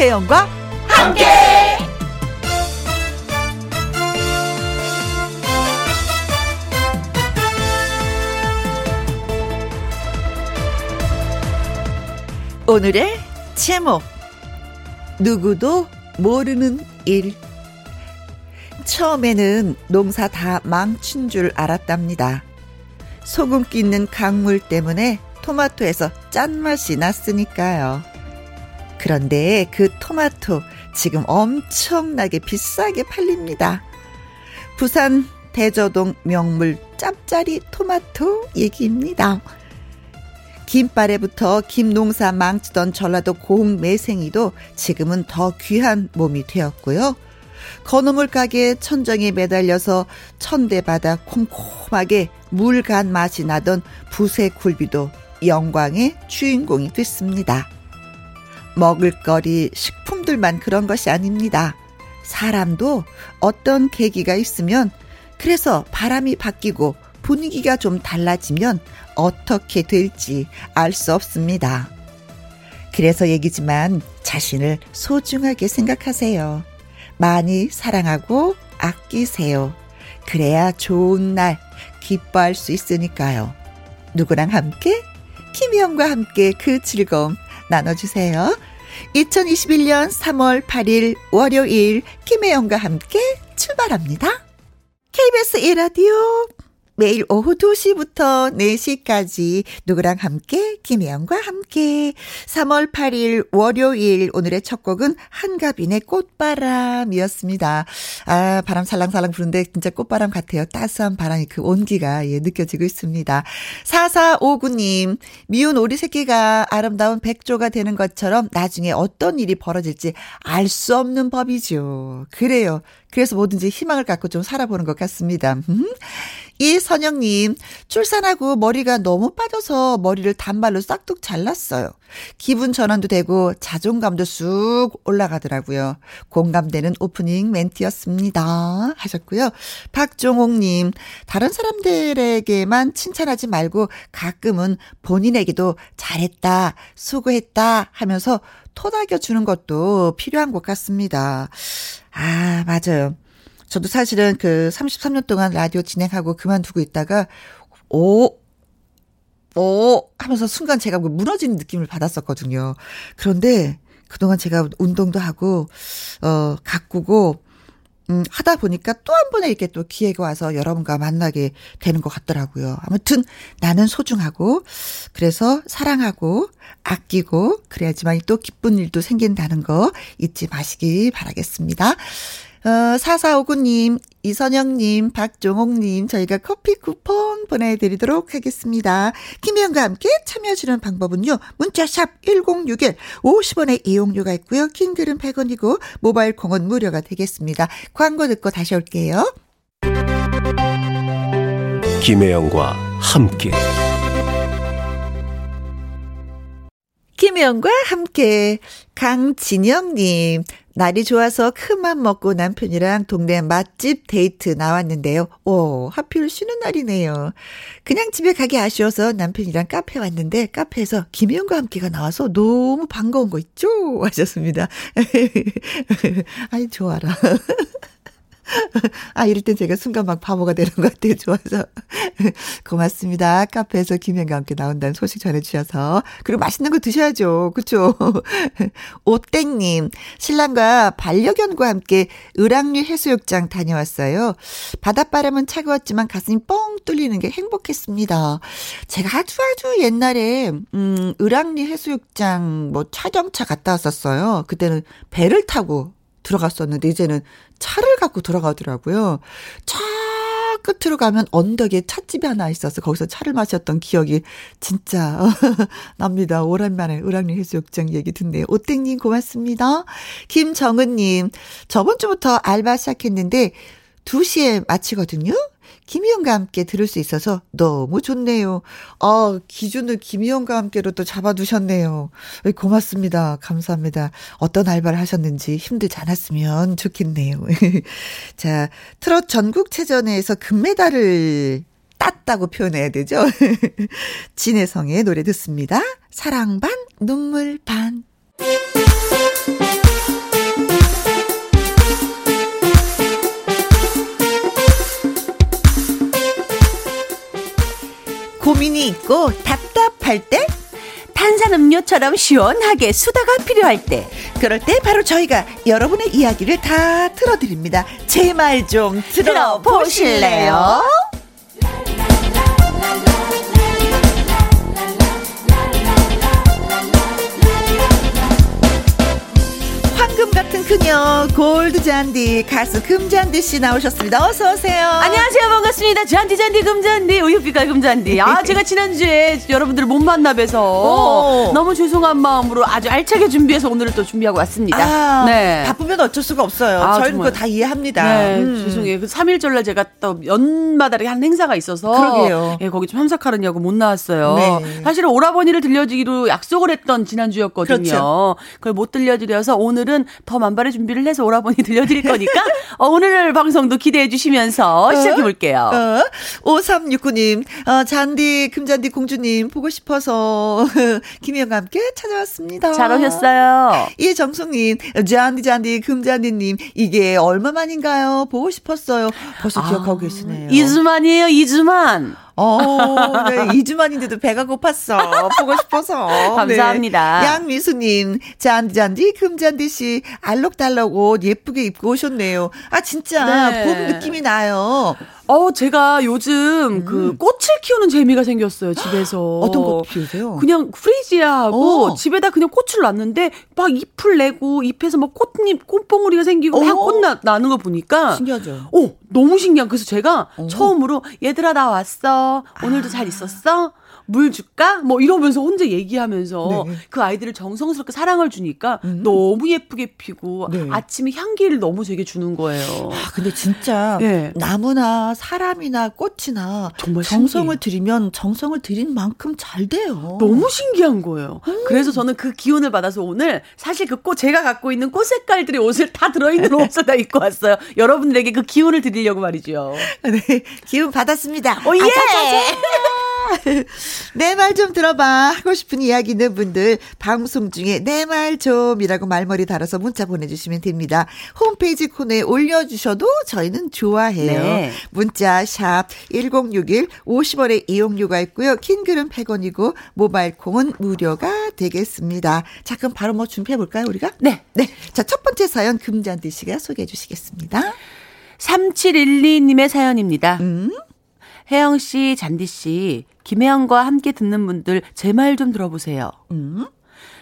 김혜영과 함께. 오늘의 제목 누구도 모르는 일 처음에는 농사 다 망친 줄 알았답니다. 소금기 있는 강물 때문에 토마토에서 짠맛이 났으니까요. 그런데 그 토마토 지금 엄청나게 비싸게 팔립니다. 부산 대저동 명물 짭짜리 토마토 얘기입니다. 김바래부터 김농사 망치던 전라도 고흥 매생이도 지금은 더 귀한 몸이 되었고요. 건어물 가게 천정에 매달려서 천대바다 콤콤하게 물 간 맛이 나던 부세 굴비도 영광의 주인공이 됐습니다. 먹을거리, 식품들만 그런 것이 아닙니다. 사람도 어떤 계기가 있으면 그래서 바람이 바뀌고 분위기가 좀 달라지면 어떻게 될지 알 수 없습니다. 그래서 얘기지만 자신을 소중하게 생각하세요. 많이 사랑하고 아끼세요. 그래야 좋은 날 기뻐할 수 있으니까요. 누구랑 함께? 김희영과 함께 그 즐거움 나눠주세요. 2021년 3월 8일 월요일 김혜영과 함께 출발합니다. KBS 1라디오 매일 오후 2시부터 4시까지 누구랑 함께 김혜영과 함께 3월 8일 월요일 오늘의 첫 곡은 한가빈의 꽃바람이었습니다. 아 바람 살랑살랑 부는데 진짜 꽃바람 같아요. 따스한 바람이 그 온기가 예, 느껴지고 있습니다. 4459님 미운 오리 새끼가 아름다운 백조가 되는 것처럼 나중에 어떤 일이 벌어질지 알 수 없는 법이죠. 그래요. 그래서 뭐든지 희망을 갖고 좀 살아보는 것 같습니다. 음? 이선영님, 출산하고 머리가 너무 빠져서 머리를 단발로 싹둑 잘랐어요. 기분 전환도 되고 자존감도 쑥 올라가더라고요. 공감되는 오프닝 멘트였습니다. 하셨고요. 박종옥님, 다른 사람들에게만 칭찬하지 말고 가끔은 본인에게도 잘했다, 수고했다 하면서 토닥여 주는 것도 필요한 것 같습니다. 아, 맞아요. 저도 사실은 그 33년 동안 라디오 진행하고 그만두고 있다가, 오, 오 하면서 순간 제가 뭐 무너지는 느낌을 받았었거든요. 그런데 그동안 제가 운동도 하고, 어, 가꾸고, 음, 하다 보니까 또 한 번에 이렇게 또 기회가 와서 여러분과 만나게 되는 것 같더라고요. 아무튼 나는 소중하고, 그래서 사랑하고, 아끼고, 그래야지만 또 기쁜 일도 생긴다는 거 잊지 마시기 바라겠습니다. 어, 4459님, 이선영님, 박종옥님, 저희가 커피 쿠폰 보내드리도록 하겠습니다. 김혜영과 함께 참여하시는 방법은요, 문자샵 1061, 50원의 이용료가 있고요, 킹글은 100원이고, 모바일 콩은 무료가 되겠습니다. 광고 듣고 다시 올게요. 김혜영과 함께. 김혜영과 함께 강진영님 날이 좋아서 큰맘 먹고 남편이랑 동네 맛집 데이트 나왔는데요. 오 하필 쉬는 날이네요. 그냥 집에 가기 아쉬워서 남편이랑 카페 왔는데 카페에서 김혜영과 함께가 나와서 너무 반가운 거 있죠? 하셨습니다. 아이 좋아라. 아, 이럴 땐 제가 순간 막 바보가 되는 것 같아요. 좋아서. 고맙습니다. 카페에서 김현과 함께 나온다는 소식 전해주셔서. 그리고 맛있는 거 드셔야죠. 그쵸? 오땡님, 신랑과 반려견과 함께 을왕리 해수욕장 다녀왔어요. 바닷바람은 차가웠지만 가슴이 뻥 뚫리는 게 행복했습니다. 제가 아주 아주 옛날에, 음, 을왕리 해수욕장 뭐 촬영차 갔다 왔었어요. 그때는 배를 타고 들어갔었는데 이제는 차를 갖고 들어가더라고요. 차 끝으로 가면 언덕에 찻집이 하나 있어서 거기서 차를 마셨던 기억이 진짜 납니다. 오랜만에 을왕리 해수욕장 얘기 듣네요. 오땡님 고맙습니다. 김정은님 저번 주부터 알바 시작했는데 2시에 마치거든요. 김희영과 함께 들을 수 있어서 너무 좋네요. 어, 기준을 김희영과 함께로 또 잡아두셨네요. 고맙습니다. 감사합니다. 어떤 알바를 하셨는지 힘들지 않았으면 좋겠네요. 자, 트롯 전국체전에서 금메달을 땄다고 표현해야 되죠? 진혜성의 노래 듣습니다. 사랑 반, 눈물 반. 고민이 있고 답답할 때 탄산음료처럼 시원하게 수다가 필요할 때 그럴 때 바로 저희가 여러분의 이야기를 다 틀어드립니다. 제 말 좀 들어보실래요? 그녀 골드 잔디 가수 금잔디 씨 나오셨습니다. 어서 오세요. 안녕하세요 반갑습니다 잔디 잔디 금잔디 우유빛깔 금잔디 아 제가 지난주에 여러분들 못 만나 뵈서 오. 너무 죄송한 마음으로 아주 알차게 준비해서 오늘을 또 준비하고 왔습니다 아, 네 바쁘면 어쩔 수가 없어요. 아, 저희는. 그거 다 이해합니다. 네, 음. 죄송해요. 그 3일절날 제가 또 연마다 한 행사가 있어서. 그러게요. 예, 거기 좀 참석하느냐고 못 나왔어요. 네. 사실은 오라버니를 들려주기로 약속을 했던 지난주였거든요. 그렇죠. 그걸 못 들려드려서 오늘은 더 만발의 준비 를 해서 오라버니 들려드릴 거니까 어, 오늘 방송도 기대해 주시면서 시작해 볼게요. 어? 5369님, 어, 잔디, 금잔디 공주님, 보고 싶어서, 김희영과 함께 찾아왔습니다. 잘 오셨어요. 이정숙님, 잔디, 잔디, 금잔디님, 이게 얼마만인가요? 보고 싶었어요. 벌써 기억하고 계시네요. 아, 이주만이에요, 이주만. 어, 네, 2주 만인데도 배가 고팠어. 보고 싶어서. 감사합니다. 네. 양미수님, 잔디, 잔디, 금잔디 씨, 알록달록 옷 예쁘게 입고 오셨네요. 아, 진짜, 네. 봄 느낌이 나요. 어, 제가 요즘 그 꽃을 키우는 재미가 생겼어요, 집에서. 음. 어떤 꽃 피우세요? 그냥 프리지아하고 어. 집에다 그냥 꽃을 놨는데 막 잎을 내고 잎에서 막 꽃잎, 꽃봉오리가 생기고 막 어. 꽃 나, 나는 거 보니까. 신기하죠? 오, 너무 신기한. 그래서 제가 어. 처음으로 얘들아, 나 왔어. 오늘도 잘 있었어? 물 줄까? 뭐 이러면서 혼자 얘기하면서 네. 그 아이들을 정성스럽게 사랑을 주니까 너무 예쁘게 피고 네. 아침에 향기를 너무 제게 주는 거예요. 아, 근데 진짜 네. 나무나 사람이나 꽃이나 정말 정성을. 들이면 정성을 들인 만큼 잘 돼요. 너무 신기한 거예요. 음. 그래서 저는 그 기운을 받아서 오늘 사실 그 꽃 제가 갖고 있는 꽃 색깔들의 옷을 다 들어있는 옷을 다 입고 왔어요. 여러분들에게 그 기운을 드리려고 말이죠. 네, 기운 받았습니다. 오, 예! 내 말 좀 들어봐 하고 싶은 이야기 있는 분들 방송 중에 내 말 좀이라고 말머리 달아서 문자 보내주시면 됩니다. 홈페이지 코너에 올려주셔도 저희는 좋아해요. 네. 문자 샵 #1061 50원의 이용료가 있고요. 킹글은 100원이고 모바일 콩은 무료가 되겠습니다. 자 그럼 바로 뭐 준비해 볼까요 우리가? 네. 네. 자 첫 번째 사연 금잔디 씨가 소개해 주시겠습니다. 3712님의 사연입니다. 음. 혜영 씨, 잔디 씨, 김혜영과 함께 듣는 분들 제 말 좀 들어보세요. 음.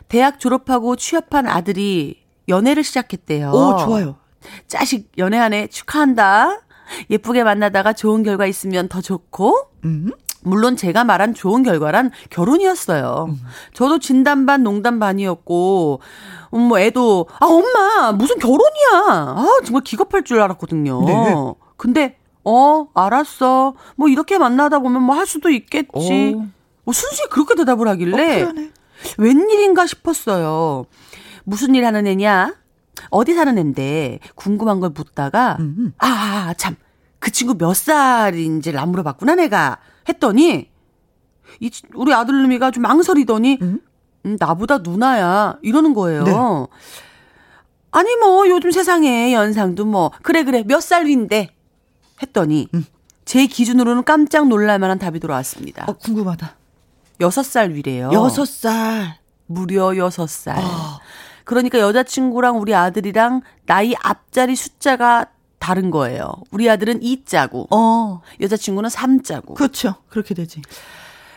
대학 졸업하고 취업한 아들이 연애를 시작했대요. 오 좋아요. 자식 연애하네 축하한다. 예쁘게 만나다가 좋은 결과 있으면 더 좋고 음. 물론 제가 말한 좋은 결과란 결혼이었어요. 저도 진담반 농담 반이었고 음, 뭐 애도 아 엄마 무슨 결혼이야. 아 정말 기겁할 줄 알았거든요. 네. 근데 어 알았어. 뭐 이렇게 만나다 보면 뭐 할 수도 있겠지. 오. 뭐 순수히 그렇게 대답을 하길래 어. 웬일인가 싶었어요. 무슨 일 하는 애냐? 어디 사는 앤데 궁금한 걸 묻다가 음. 아, 참. 그 친구 몇 살인지를 안 물어봤구나, 내가. 했더니, 이, 치- 우리 아들놈이가 좀 망설이더니, 음? 음, 나보다 누나야. 이러는 거예요. 네. 아니, 뭐, 요즘 세상에 연상도 뭐, 그래, 그래, 몇살 위인데. 했더니, 음. 제 기준으로는 깜짝 놀랄 만한 답이 돌아왔습니다. 어 궁금하다. 여섯 살 위래요. 여섯 살. 무려 여섯 살. 아. 그러니까 여자친구랑 우리 아들이랑 나이 앞자리 숫자가 다른 거예요. 우리 아들은 2자고, 어. 여자친구는 3자고. 그렇죠. 그렇게 되지.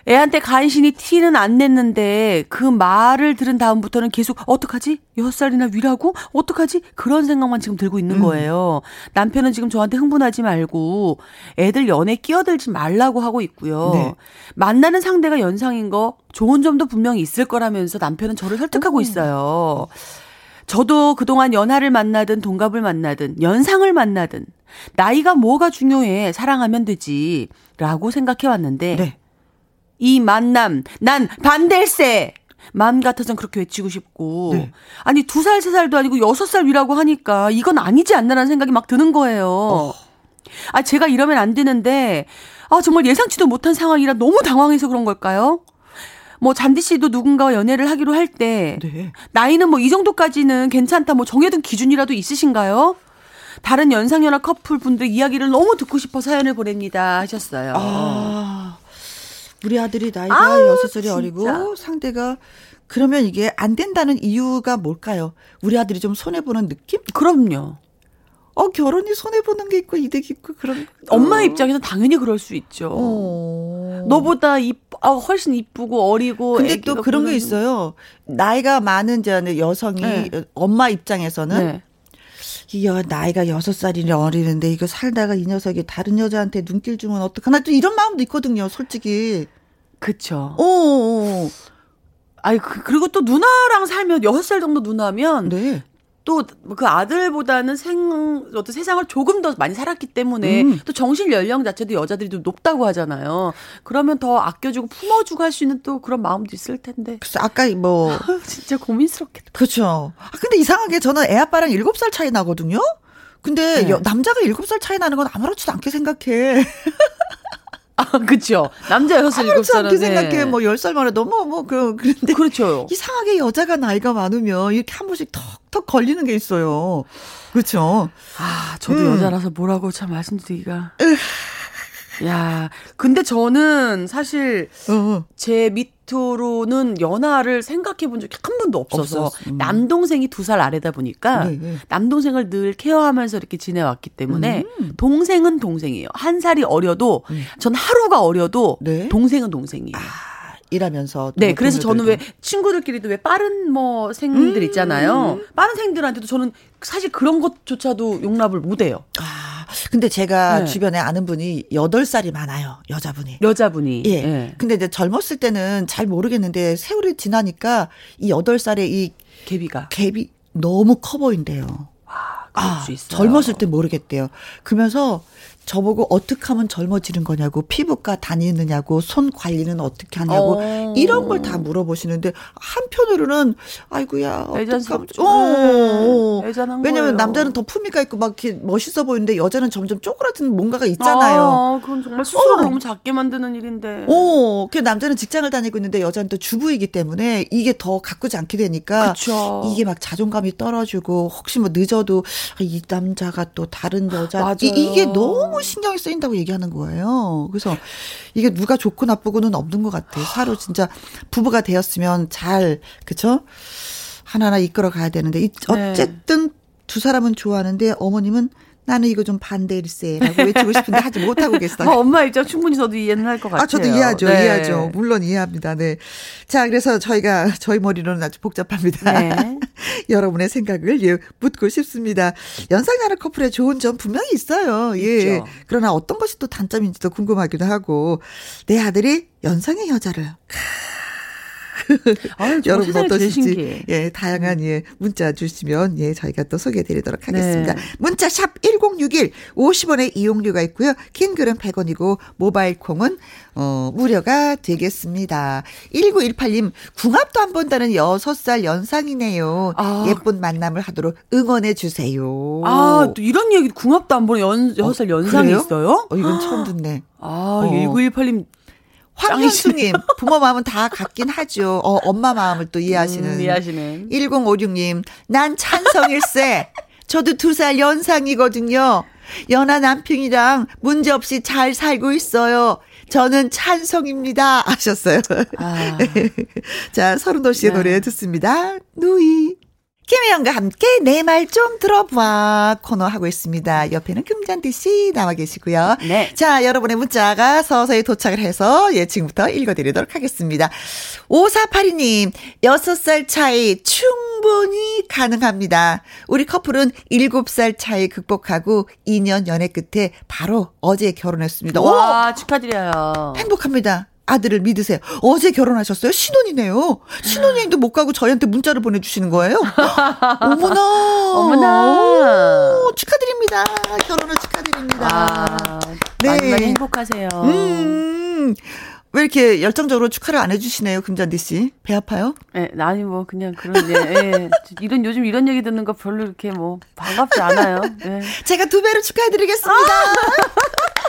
애한테 간신히 티는 안 냈는데 그 말을 들은 다음부터는 계속 어떡하지? 여섯 살이나 위라고? 어떡하지? 그런 생각만 지금 들고 있는 음. 거예요. 남편은 지금 저한테 흥분하지 말고 애들 연애 끼어들지 말라고 하고 있고요. 네. 만나는 상대가 연상인 거 좋은 점도 분명히 있을 거라면서 남편은 저를 설득하고 오. 있어요. 저도 그동안 연하를 만나든 동갑을 만나든 연상을 만나든 나이가 뭐가 중요해 사랑하면 되지 라고 생각해 왔는데 네. 이 만남 난 반댈세 마음 같아선 그렇게 외치고 싶고 네. 아니 두 살 세 살도 아니고 여섯 살 위라고 하니까 이건 아니지 않나라는 생각이 막 드는 거예요. 어. 아 제가 이러면 안 되는데 아 정말 예상치도 못한 상황이라 너무 당황해서 그런 걸까요? 뭐 잔디 씨도 누군가와 연애를 하기로 할때 네. 나이는 뭐 이 정도까지는 괜찮다 뭐 정해둔 기준이라도 있으신가요? 다른 연상연하 커플 분들 이야기를 너무 듣고 싶어 사연을 보냅니다 하셨어요. 아. 우리 아들이 나이가 여섯 살이. 어리고 상대가 그러면 이게 안 된다는 이유가 뭘까요? 우리 아들이 좀 손해 보는 느낌? 그럼요. 어, 결혼이 손해 보는 게 있고 이득이 있고 그런. 엄마 어. 입장에서 당연히 그럴 수 있죠. 어. 너보다 이 아, 훨씬 이쁘고 어리고. 근데 또 그런 게 있어요. 나이가 많은 저 여성이 네. 엄마 입장에서는 네. 이 나이가 여섯 살이나 어리는데 이거 살다가 이 녀석이 다른 여자한테 눈길 주면 어떡하나 또 이런 마음도 있거든요, 솔직히. 그쵸. 어. 어, 어. 아이 그, 그리고 또 누나랑 살면 여섯 살 정도 누나면 네. 또 그 아들보다는 생 어떤 세상을 조금 더 많이 살았기 때문에 음. 또 정신 연령 자체도 여자들이 좀 높다고 하잖아요. 그러면 더 아껴주고 품어주고 할 수 있는 또 그런 마음도 있을 텐데. 그래서 아까 뭐 진짜 고민스럽겠다. 그렇죠. 아, 근데 이상하게 저는 애 아빠랑 7살 차이 나거든요. 근데 네. 여, 남자가 7살 차이 나는 건 아무렇지도 않게 생각해. 아, 그쵸. 남자 여섯 일곱 살은. 그 생각해. 뭐, 열살 만에 너무, 뭐, 그, 그런데. 그렇죠. 이상하게 여자가 나이가 많으면 이렇게 한 번씩 턱 턱 걸리는 게 있어요. 그렇죠. 아, 저도 음. 여자라서 뭐라고 참 말씀드리기가. 야, 근데 저는 사실 어. 어. 제 밑으로는 연하를 생각해 본 적이 한 번도 없어서 음. 남동생이 두 살 아래다 보니까 네, 네. 남동생을 늘 케어하면서 이렇게 지내왔기 때문에 음. 동생은 동생이에요. 한 살이 어려도 음. 전 하루가 어려도 네? 동생은 동생이에요. 아. 일하면서 네 그래서 저는 왜 친구들끼리도 왜 빠른 뭐 생들 음. 있잖아요 빠른 생들한테도 저는 사실 그런 것조차도 용납을 못해요. 아 근데 제가 네. 주변에 아는 분이 8 살이 많아요. 여자분이. 여자분이. 예. 네. 근데 이제 젊었을 때는 잘 모르겠는데 세월이 지나니까 이 8 살의 이 갭이가 갭이 너무 커 보인대요. 아, 아 젊었을 때 모르겠대요. 그러면서 저보고 어떻게 하면 젊어지는 거냐고 피부과 다니느냐고 손 관리는 어떻게 하냐고 어. 이런 걸 다 물어보시는데 한편으로는 아이고야 애잔스럽죠. 어, 어. 애잔한 왜냐면 남자는 더 품위가 있고 막 이렇게 멋있어 보이는데 여자는 점점 쪼그라드는 뭔가가 있잖아요. 아, 그건 정말 스스로 어. 너무 작게 만드는 일인데. 어, 그 남자는 직장을 다니고 있는데 여자는 또 주부이기 때문에 이게 더 가꾸지 않게 되니까 그쵸. 이게 막 자존감이 떨어지고 혹시 뭐 늦어도 이 남자가 또 다른 여자 이, 이게 너무 신경이 쓰인다고 얘기하는 거예요. 그래서 이게 누가 좋고 나쁘고는 없는 것 같아요. 서로 진짜 부부가 되었으면 잘, 그쵸? 하나하나 이끌어 가야 되는데, 네. 어쨌든 네. 두 사람은 좋아하는데 어머님은 나는 이거 좀 반대일세라고 외치고 싶은데 하지 못하고 계시다. 어, 엄마 입장 충분히 저도 이해는 할 것 같아요. 아, 저도 이해하죠. 네. 이해하죠. 물론 이해합니다. 네. 자, 그래서 저희가 저희 머리로는 아주 복잡합니다. 네. 여러분의 생각을 예, 묻고 싶습니다. 연상나는 커플의 좋은 점 분명히 있어요. 예. 있죠. 그러나 어떤 것이 또 단점인지도 궁금하기도 하고 내 아들이 연상의 여자를 여러분 어떠신지 예 다양한 음. 예 문자 주시면 예 저희가 또 소개해 드리도록 하겠습니다. 네. 문자 샵 #1061 50원의 이용료가 있고요. 긴 글은 100원이고 모바일 콩은 어 무료가 되겠습니다. 1918님 궁합도 안 본다는 6살 연상이네요. 아. 예쁜 만남을 하도록 응원해 주세요. 아 또 이런 얘기 궁합도 안 보는 연 6살 어, 연상이 그래요? 있어요? 어 이건 처음 듣네. 아 어. 1918님 황현수님, 부모 마음은 다 같긴 하죠. 어, 엄마 마음을 또 이해하시는. 음, 이해하시는. 1056님, 난 찬성일세. 저도 두 살 연상이거든요. 연하 남편이랑 문제 없이 잘 살고 있어요. 저는 찬성입니다. 하셨어요. 아. 자, 서른도 씨의 네. 노래 듣습니다. 누이. 김혜영과 함께 내 말 좀 들어봐 코너 하고 있습니다. 옆에는 금잔디 씨 나와 계시고요. 네. 자, 여러분의 문자가 서서히 도착을 해서 예, 지금부터 읽어드리도록 하겠습니다. 5482님, 6살 차이 충분히 가능합니다. 우리 커플은 7살 차이 극복하고 2년 연애 끝에 바로 어제 결혼했습니다. 와, 오! 축하드려요. 행복합니다. 아들을 믿으세요. 어제 결혼하셨어요? 신혼이네요. 신혼여행도 못 가고 저희한테 문자를 보내주시는 거예요? 어머나. 어머나. 오, 축하드립니다. 결혼을 축하드립니다. 아, 네. 많이, 행복하세요. 음. 왜 이렇게 열정적으로 축하를 안 해주시네요, 금잔디 씨? 배 아파요? 예, 네, 아니 뭐 그냥 그런 예, 예. 이런 요즘 이런 얘기 듣는 거 별로 이렇게 뭐 반갑지 않아요. 예. 제가 두 배로 축하해드리겠습니다.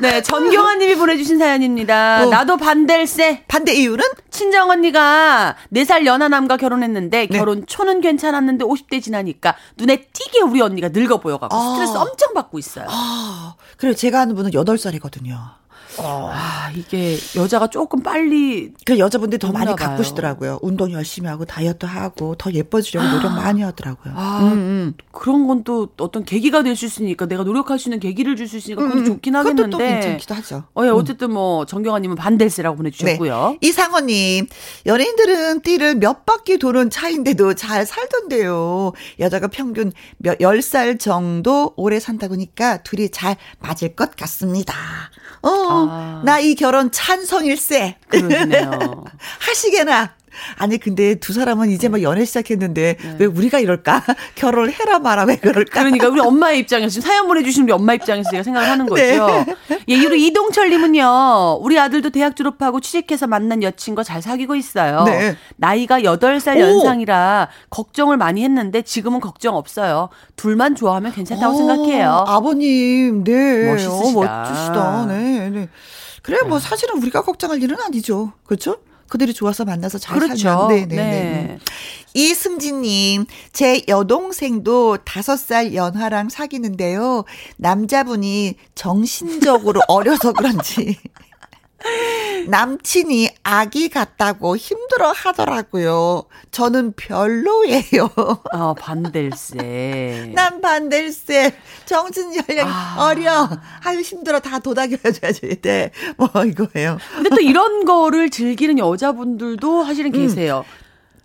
네, 전경아 님이 보내주신 사연입니다. 어. 나도 반댈세. 반대 이유는? 친정 언니가 4살 연하남과 결혼했는데 네. 결혼 초는 괜찮았는데 50대 지나니까 눈에 띄게 우리 언니가 늙어 보여가고 아. 스트레스 엄청 받고 있어요. 아, 그래요. 제가 아는 분은 8살이거든요. 어. 아, 이게 여자가 조금 빨리. 그 여자분들이 더 많이 봐요. 가꾸시더라고요. 운동 열심히 하고 다이어트 하고 더 예뻐지려고 노력 많이 하더라고요. 아, 음, 음. 그런 건 또 어떤 계기가 될 수 있으니까 내가 노력할 수 있는 계기를 줄 수 있으니까 그것도 음, 음. 좋긴 하겠는데. 그것도 또 괜찮기도 하죠. 어, 예, 어쨌든 뭐 정경아님은 반댈세라고 보내주셨고요. 네. 이상호님, 연예인들은 띠를 몇 바퀴 도는 차인데도 잘 살던데요. 여자가 평균 몇, 10살 정도 오래 산다고 하니까 둘이 잘 맞을 것 같습니다. 어, 아. 나 이 결혼 찬성일세. 그러네요. 하시게나. 아니 근데 두 사람은 이제 막 연애 시작했는데 네. 왜 우리가 이럴까? 결혼을 해라 마라 왜 그럴까? 그러니까 우리 엄마 의 입장에서 지금 사연 보내주신 우리 엄마 입장에서 제가 생각을 하는 네. 거죠. 네. 예, 이로 이동철님은요. 우리 아들도 대학 졸업하고 취직해서 만난 여친과 잘 사귀고 있어요. 네. 나이가 8살 연상이라 걱정을 많이 했는데 지금은 걱정 없어요. 둘만 좋아하면 괜찮다고 오, 생각해요. 아버님, 네. 멋있으시다. 어, 멋지시다. 네, 네. 그래, 뭐 사실은 우리가 걱정할 일은 아니죠. 그렇죠? 그들이 좋아서 만나서 잘 그렇죠. 살면. 네네네. 네. 네. 이승진님, 제 여동생도 다섯 살 연하랑 사귀는데요. 남자분이 정신적으로 어려서 그런지 남친이 아기 같다고 힘들어 하더라고요. 저는 별로예요. 어, 반댈세. 난 반댈세. 정신 연령 아. 어려. 아유, 힘들어. 다 도닥여줘야지. 네. 뭐, 이거예요. 근데 또 이런 거를 즐기는 여자분들도 사실은 음. 계세요.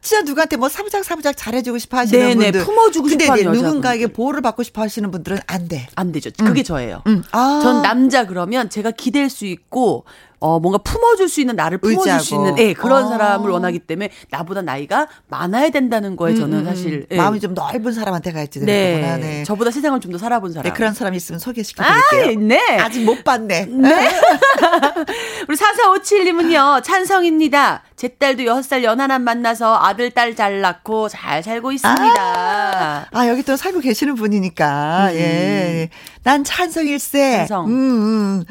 진짜 누구한테 뭐 사부작 사부작 잘해주고 싶어 하시는 네네, 분들. 품어주고 싶어 하는 여자분들. 누군가에게 보호를 받고 싶어 하시는 분들은 안 돼. 안 되죠. 그게 음. 저예요. 음. 아. 전 남자 그러면 제가 기댈 수 있고 어, 뭔가 품어줄 수 있는 나를 품어줄 의지하고. 수 있는 예, 그런 어. 사람을 원하기 때문에 나보다 나이가 많아야 된다는 거에 저는 음, 음, 음. 사실 예. 마음이 좀 넓은 사람한테 가야지 되는 네. 네. 저보다 세상을 좀 더 살아본 사람. 네, 그런 사람이 있으면 소개시켜 드릴게요. 아, 네. 아직 못 봤네. 네. 우리 4457님은요. 찬성입니다. 제 딸도 6살 연하남 만나서 아들, 딸 잘 낳고 잘 살고 있습니다. 아, 아 여기 또 살고 계시는 분이니까. 음. 예. 난 찬성일세. 찬성. 음, 음.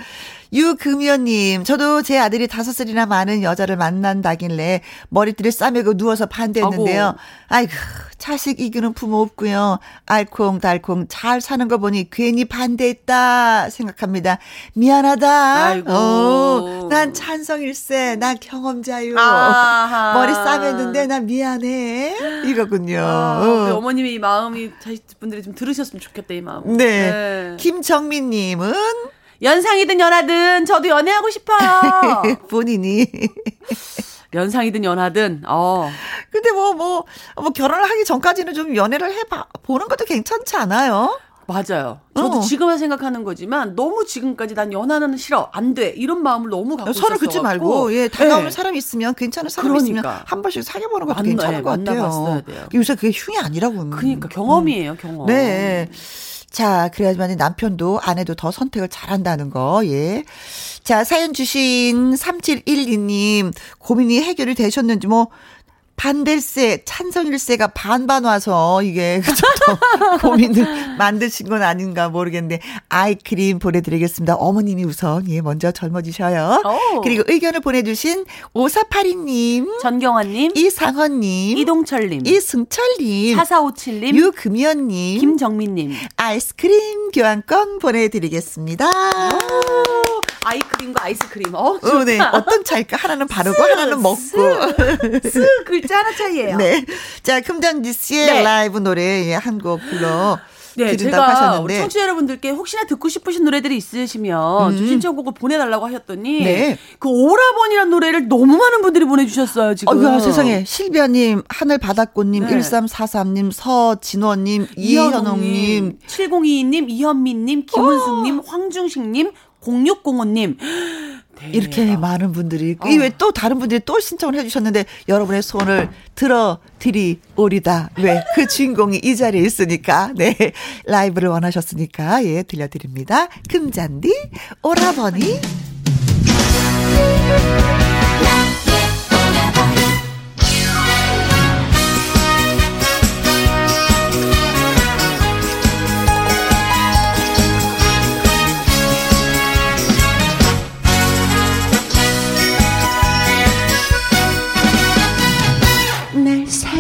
유금연님, 저도 제 아들이 다섯 살이나 많은 여자를 만난다길래 머리띠를 싸매고 누워서 반대했는데요. 아이고, 자식 이기는 부모 없고요. 알콩달콩 잘 사는 거 보니 괜히 반대했다 생각합니다. 미안하다. 아이고. 어, 난 찬성일세. 난 경험자요. 아하. 머리 싸맸는데 난 미안해. 이거군요. 아, 어. 어머님의 이 마음이 자식분들이 좀 들으셨으면 좋겠다, 이 마음. 네. 네. 김정민님은 연상이든 연하든 저도 연애하고 싶어요. 본인이. 연상이든 연하든, 어. 근데 뭐, 뭐, 뭐, 결혼을 하기 전까지는 좀 연애를 해봐, 보는 것도 괜찮지 않아요? 맞아요. 저도 어. 지금은 생각하는 거지만 너무 지금까지 난 연하는 싫어 안 돼 이런 마음을 너무 갖고 선을 긋지 말고 예 다가오는 네. 사람이 있으면 괜찮은 사람이 그러니까. 있으면 한 번씩 사귀어보는 것도 만나, 괜찮은 네, 것 같아요. 요새 그게 흉이 아니라고. 그러니까 경험이에요 경험. 네. 자, 그래야지만 남편도 아내도 더 선택을 잘한다는 거, 예. 자, 사연 주신 3712님, 고민이 해결이 되셨는지 뭐, 반댈세, 찬성일세가 반반 와서 이게 좀 고민을 만드신 건 아닌가 모르겠는데 아이크림 보내드리겠습니다. 어머님이 우선 예 먼저 젊어지셔요. 오. 그리고 의견을 보내주신 오사파리님, 전경환님, 이상헌님, 이동철님, 이승철님, 4457님, 유금연님, 김정민님 아이스크림 교환권 보내드리겠습니다. 오. 아이크림과 아이스크림. 어, 어, 네. 어떤 차일까? 하나는 바르고 스, 하나는 먹고. 스, 글자 하나 차이예요. 네. 자, 금잔지 씨의 네. 라이브 노래 한곡 불러 네, 제가 하셨는데. 청취자 여러분들께 혹시나 듣고 싶으신 노래들이 있으시면 음. 신청곡을 보내달라고 하셨더니 네. 그 오라버니란 노래를 너무 많은 분들이 보내주셨어요 지금. 어, 세상에 실비아님, 하늘바닷꽃님, 네. 1343님, 서진원님, 이현웅님, 7022님, 이현민님, 김은숙님, 어. 황중식님, 0605님. 이렇게 많은 분들이 어. 이외 또 다른 분들이 또 신청을 해주셨는데 여러분의 손을 들어 드리오리다. 왜? 그 주인공이 이 자리에 있으니까 네 라이브를 원하셨으니까 예 들려드립니다. 금잔디 오라버니.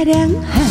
사랑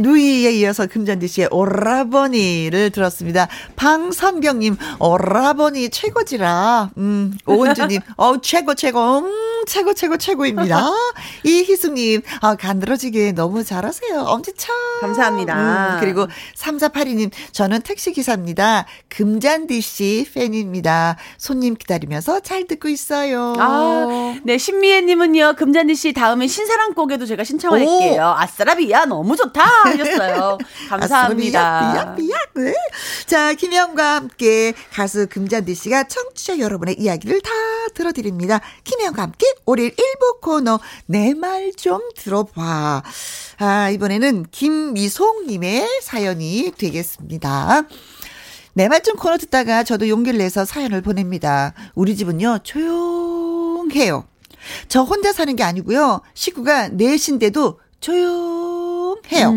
누이에 이어서 금잔디 씨의 오라버니를 들었습니다. 방선경님, 오라버니 최고지라. 음, 오은주님, 어 최고, 최고, 음, 최고, 최고, 최고입니다. 이희숙님, 아, 간드러지게 너무 잘하세요. 엄지척. 감사합니다. 음, 그리고 3482님, 저는 택시기사입니다. 금잔디 씨 팬입니다. 손님 기다리면서 잘 듣고 있어요. 아, 네, 신미애님은요, 금잔디 씨 다음에 신사랑 곡에도 제가 신청할게요. 아싸라비야, 너무 좋다! 감사합니다. 아, 삐약, 삐약, 네. 자, 김혜영과 함께 가수 금잔디 씨가 청취자 여러분의 이야기를 다 들어드립니다. 김혜영과 함께 월요일 1부 코너, 내 말 좀 들어봐. 아, 이번에는 김미송님의 사연이 되겠습니다. 내 말 좀 코너 듣다가 저도 용기를 내서 사연을 보냅니다. 우리 집은요, 조용해요. 저 혼자 사는 게 아니고요. 식구가 넷인데도 조용 해요.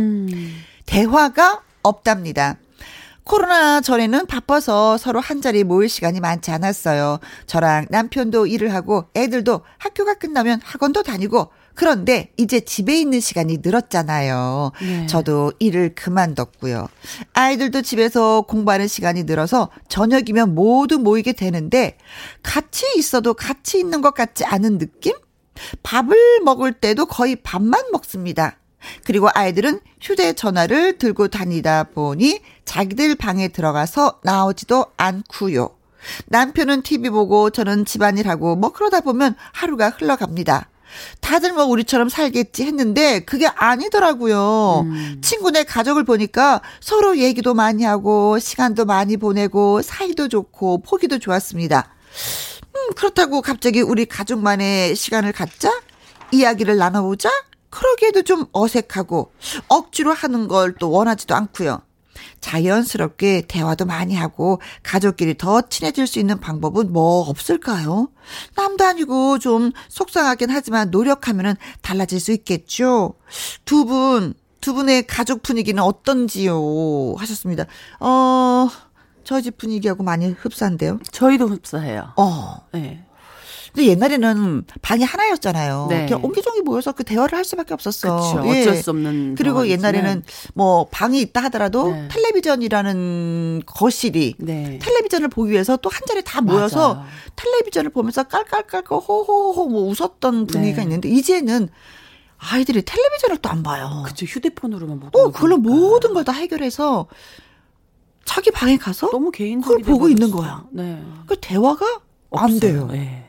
대화가 없답니다. 코로나 전에는 바빠서 서로 한 자리에 모일 시간이 많지 않았어요. 저랑 남편도 일을 하고 애들도 학교가 끝나면 학원도 다니고 그런데 이제 집에 있는 시간이 늘었잖아요. 네. 저도 일을 그만뒀고요. 아이들도 집에서 공부하는 시간이 늘어서 저녁이면 모두 모이게 되는데 같이 있어도 같이 있는 것 같지 않은 느낌? 밥을 먹을 때도 거의 밥만 먹습니다. 그리고 아이들은 휴대전화를 들고 다니다 보니 자기들 방에 들어가서 나오지도 않고요. 남편은 TV 보고 저는 집안일하고 뭐 그러다 보면 하루가 흘러갑니다. 다들 뭐 우리처럼 살겠지 했는데 그게 아니더라고요. 친구네 가족을 보니까 서로 얘기도 많이 하고 시간도 많이 보내고 사이도 좋고 포기도 좋았습니다. 음, 그렇다고 갑자기 우리 가족만의 시간을 갖자? 이야기를 나눠보자? 그러기에도 좀 어색하고 억지로 하는 걸 또 원하지도 않고요. 자연스럽게 대화도 많이 하고 가족끼리 더 친해질 수 있는 방법은 뭐 없을까요? 남도 아니고 좀 속상하긴 하지만 노력하면은 달라질 수 있겠죠. 두 분, 두 분의 가족 분위기는 어떤지요? 하셨습니다. 어, 저희 집 분위기하고 많이 흡사한데요. 저희도 흡사해요. 어. 네. 근데 옛날에는 방이 하나였잖아요. 네. 그냥 옹기종기 모여서 그 대화를 할 수밖에 없었어. 그렇죠. 어쩔 수 없는 그리고 상황이지만. 옛날에는 뭐 방이 있다 하더라도 네. 텔레비전이라는 거실이 네. 텔레비전을 보기 위해서 또 한 자리에 다 모여서 맞아요. 텔레비전을 보면서 깔깔깔깔 호호호 뭐 웃었던 분위기가 네. 있는데 이제는 아이들이 텔레비전을 또 안 봐요. 그쵸 휴대폰으로만 모든 어, 걸 그걸로. 모든 걸 다 해결해서 자기 방에 가서 너무 개인적이 그걸 보고 있는. 거야. 네. 그 대화가 안 없어요. 돼요. 네.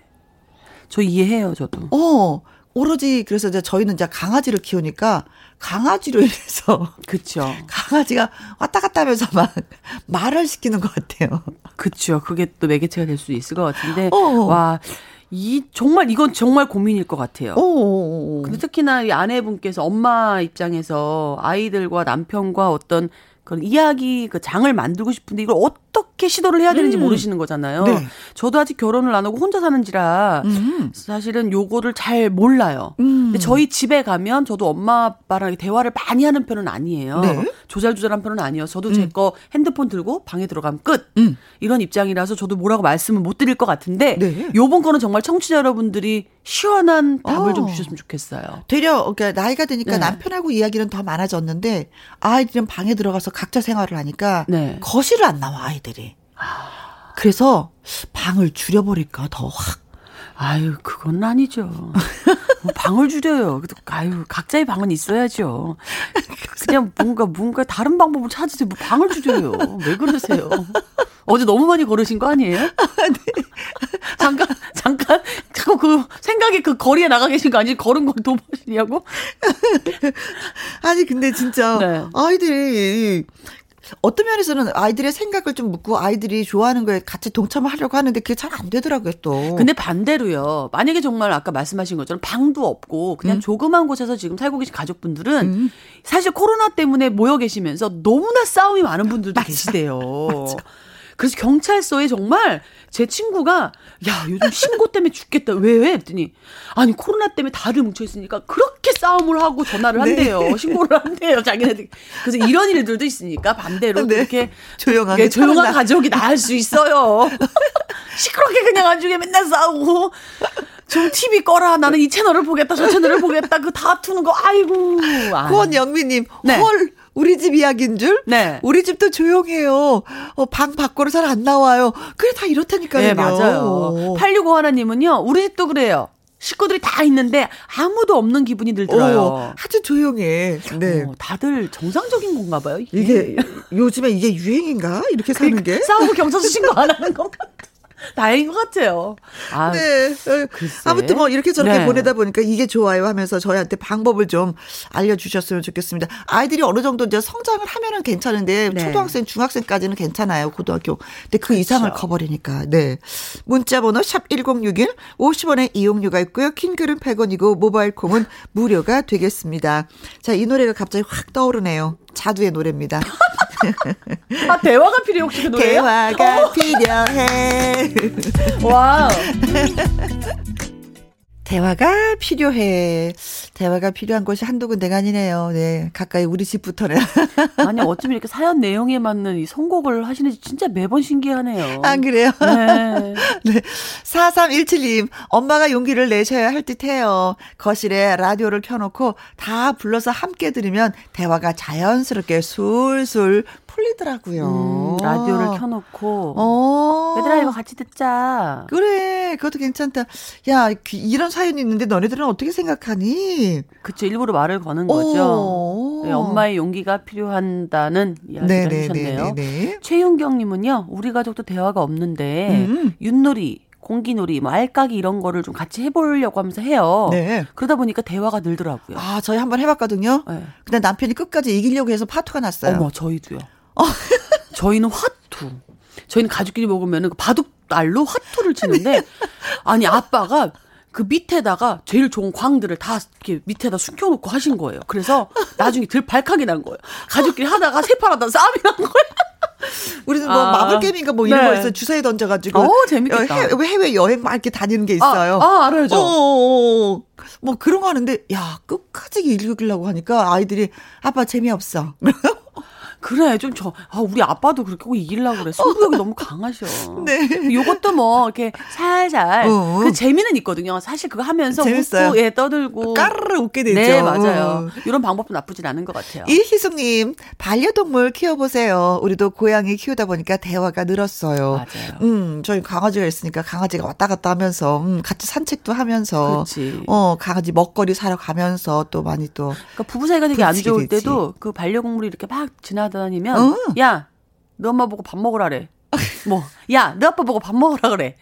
저 이해해요, 저도. 어, 오로지 그래서 이제 저희는 이제 강아지를 키우니까 강아지로 인해서 그쵸. 강아지가 왔다 갔다 하면서 막 말을 시키는 것 같아요. 그쵸. 그게 또 매개체가 될 수 있을 것 같은데. 어. 와, 이, 정말, 이건 정말 고민일 것 같아요. 오. 근데 특히나 이 아내분께서 엄마 입장에서 아이들과 남편과 어떤 그런 이야기 그 장을 만들고 싶은데 이걸 어떻게 시도를 해야 되는지 음. 모르시는 거잖아요. 네. 저도 아직 결혼을 안 하고 혼자 사는지라 음. 사실은 요거를 잘 몰라요. 음. 근데 저희 집에 가면 저도 엄마 아빠랑 대화를 많이 하는 편은 아니에요. 네. 조잘조잘한 편은 아니어서 저도 제거 핸드폰 들고 방에 들어가면 끝. 음. 이런 입장이라서 저도 뭐라고 말씀을 못 드릴 것 같은데 네. 요번 거는 정말 청취자 여러분들이 시원한 답을 어. 좀 주셨으면 좋겠어요. 되려 그러니까 나이가 드니까 네. 남편하고 이야기는 더 많아졌는데 아이들은 방에 들어가서 각자 생활을 하니까 네. 거실을 안 나와 아이들이. 그래서 방을 줄여버릴까 더 확. 아유, 그건 아니죠. 뭐 방을 줄여요. 그래도 아유, 각자의 방은 있어야죠. 그냥 뭔가 뭔가 다른 방법을 찾으세요. 뭐 방을 줄여요. 왜 그러세요? 어제 너무 많이 걸으신 거 아니에요? 잠깐 잠깐 자꾸 그 생각이 그 거리에 나가 계신 거 아니에요? 걸은 걸 도보시냐고? 아니 근데 진짜 네. 아이들이 어떤 면에서는 아이들의 생각을 좀 묻고 아이들이 좋아하는 거에 같이 동참을 하려고 하는데 그게 잘 안 되더라고요 또. 근데 반대로요. 만약에 정말 아까 말씀하신 것처럼 방도 없고 그냥 음. 조그만 곳에서 지금 살고 계신 가족분들은 사실 코로나 때문에 모여 계시면서 너무나 싸움이 많은 분들도 계시대요. 그래서 경찰서에 정말 제 친구가 야 요즘 신고 때문에 죽겠다 왜 왜? 했더니 아니 코로나 때문에 다들 뭉쳐 있으니까 그렇게 싸움을 하고 전화를 네. 한대요 신고를 한대요 자기네들 그래서 이런 일들도 있으니까 반대로 네. 그렇게 조용하게 예, 조용한. 가족이 나을 수 있어요. 시끄럽게 그냥 안중에 맨날 싸우고 좀 TV 꺼라 나는 이 채널을 보겠다 저 채널을 보겠다 그 다투는 거 아이고. 권영미님, 네. 헐, 우리 집 이야기인 줄? 네. 우리 집도 조용해요. 어, 방 밖으로 잘 안 나와요. 그래, 다 이렇다니까요. 네 맞아요 865 하나님은요 우리 집도 그래요 식구들이 다 있는데 아무도 없는 기분이 들더라요 어, 아주 조용해. 네. 어, 다들 정상적인 건가 봐요 이게, 이게, 요즘에 이게 유행인가? 이렇게 사는 게? 싸우고 경찰서 신고 안 하는 건가 다행인 것 같아요 아, 네. 어, 글쎄. 아무튼 뭐 이렇게 저렇게 네. 보내다 보니까 이게 좋아요 하면서 저희한테 방법을 좀 알려주셨으면 좋겠습니다. 아이들이 어느 정도 이제 성장을 하면은 괜찮은데 네. 초등학생, 중학생까지는 괜찮아요. 고등학교. 근데 그 이상을 커버리니까. 네. 문자 번호 샵 1061, 50원의 이용료가 있고요. 긴 글은 100원이고 모바일 콩은 무료가 되겠습니다. 자, 이 노래가 갑자기 확 떠오르네요. 자두의 노래입니다. 아 대화가 필요해 혹시 그 노래요? 대화가 필요해. Wow 대화가 필요해. 대화가 필요한 곳이 한두 군데가 아니네요. 네. 가까이 우리 집부터는. 아니 어쩜 이렇게 사연 내용에 맞는 이 선곡을 하시는지 진짜 매번 신기하네요. 안 그래요? 네. 네. 4317님, 엄마가 용기를 내셔야 할 듯 해요. 거실에 라디오를 켜놓고 다 불러서 함께 들으면 대화가 자연스럽게 술술 풀리더라고요. 음, 라디오를 켜놓고 어. 얘들아 이거 같이 듣자. 그래, 그것도 괜찮다. 야, 귀- 이런 사연이 있는데 너네들은 어떻게 생각하니? 그쵸 일부러 말을 거는 거죠. 어. 네, 엄마의 용기가 필요한다는 이야기를 해주셨네요. 네네네네. 최윤경님은요 우리 가족도 대화가 없는데 음. 윷놀이, 공기놀이, 뭐 알까기 이런 거를 좀 같이 해보려고 하면서 해요. 네. 그러다 보니까 대화가 늘더라고요. 아, 저희 한번 해봤거든요. 네. 근데 남편이 끝까지 이기려고 해서 파투가 났어요. 어머, 저희도요. 저희는 화투. 저희는 가족끼리 먹으면 그 바둑알로 화투를 치는데, 아니, 아빠가 그 밑에다가 제일 좋은 광들을 다 이렇게 밑에다 숨겨놓고 하신 거예요. 그래서 나중에 들 발칵이 난 거예요. 가족끼리 하다가 세판하다 싸움이 난 거예요. 우리는 뭐 아, 마블 게임인가 뭐 이런 네. 거 있어요. 주사위 던져가지고. 어, 재밌겠다. 해외, 해외 여행 막 이렇게 다니는 게 있어요. 아, 아 알아요. 어, 뭐 그런 거 하는데, 야, 끝까지 읽으려고 하니까 아이들이, 아빠 재미없어. 그래 좀 저 아, 우리 아빠도 그렇게 꼭 이기려고 그래 승부욕이 너무 강하셔. 네. 요것도 뭐 이렇게 살살 어. 그 재미는 있거든요. 사실 그거 하면서 재밌어요. 웃고 예 떠들고 까르르 웃게 되죠. 네 맞아요. 어. 이런 방법도 나쁘진 않은 것 같아요. 이희숙님 반려동물 키워보세요. 우리도 고양이 키우다 보니까 대화가 늘었어요. 맞아요. 음 저희 강아지가 있으니까 강아지가 왔다 갔다 하면서 음, 같이 산책도 하면서 그렇지. 어 강아지 먹거리 사러 가면서 또 많이 또 그러니까 부부 사이가 되게 안 좋을 되지. 때도 그 반려동물이 이렇게 막 지나 다니면 어. 야, 너 엄마 보고 밥 먹으라래. 뭐, 야, 너 아빠 보고 밥 먹으라 그래.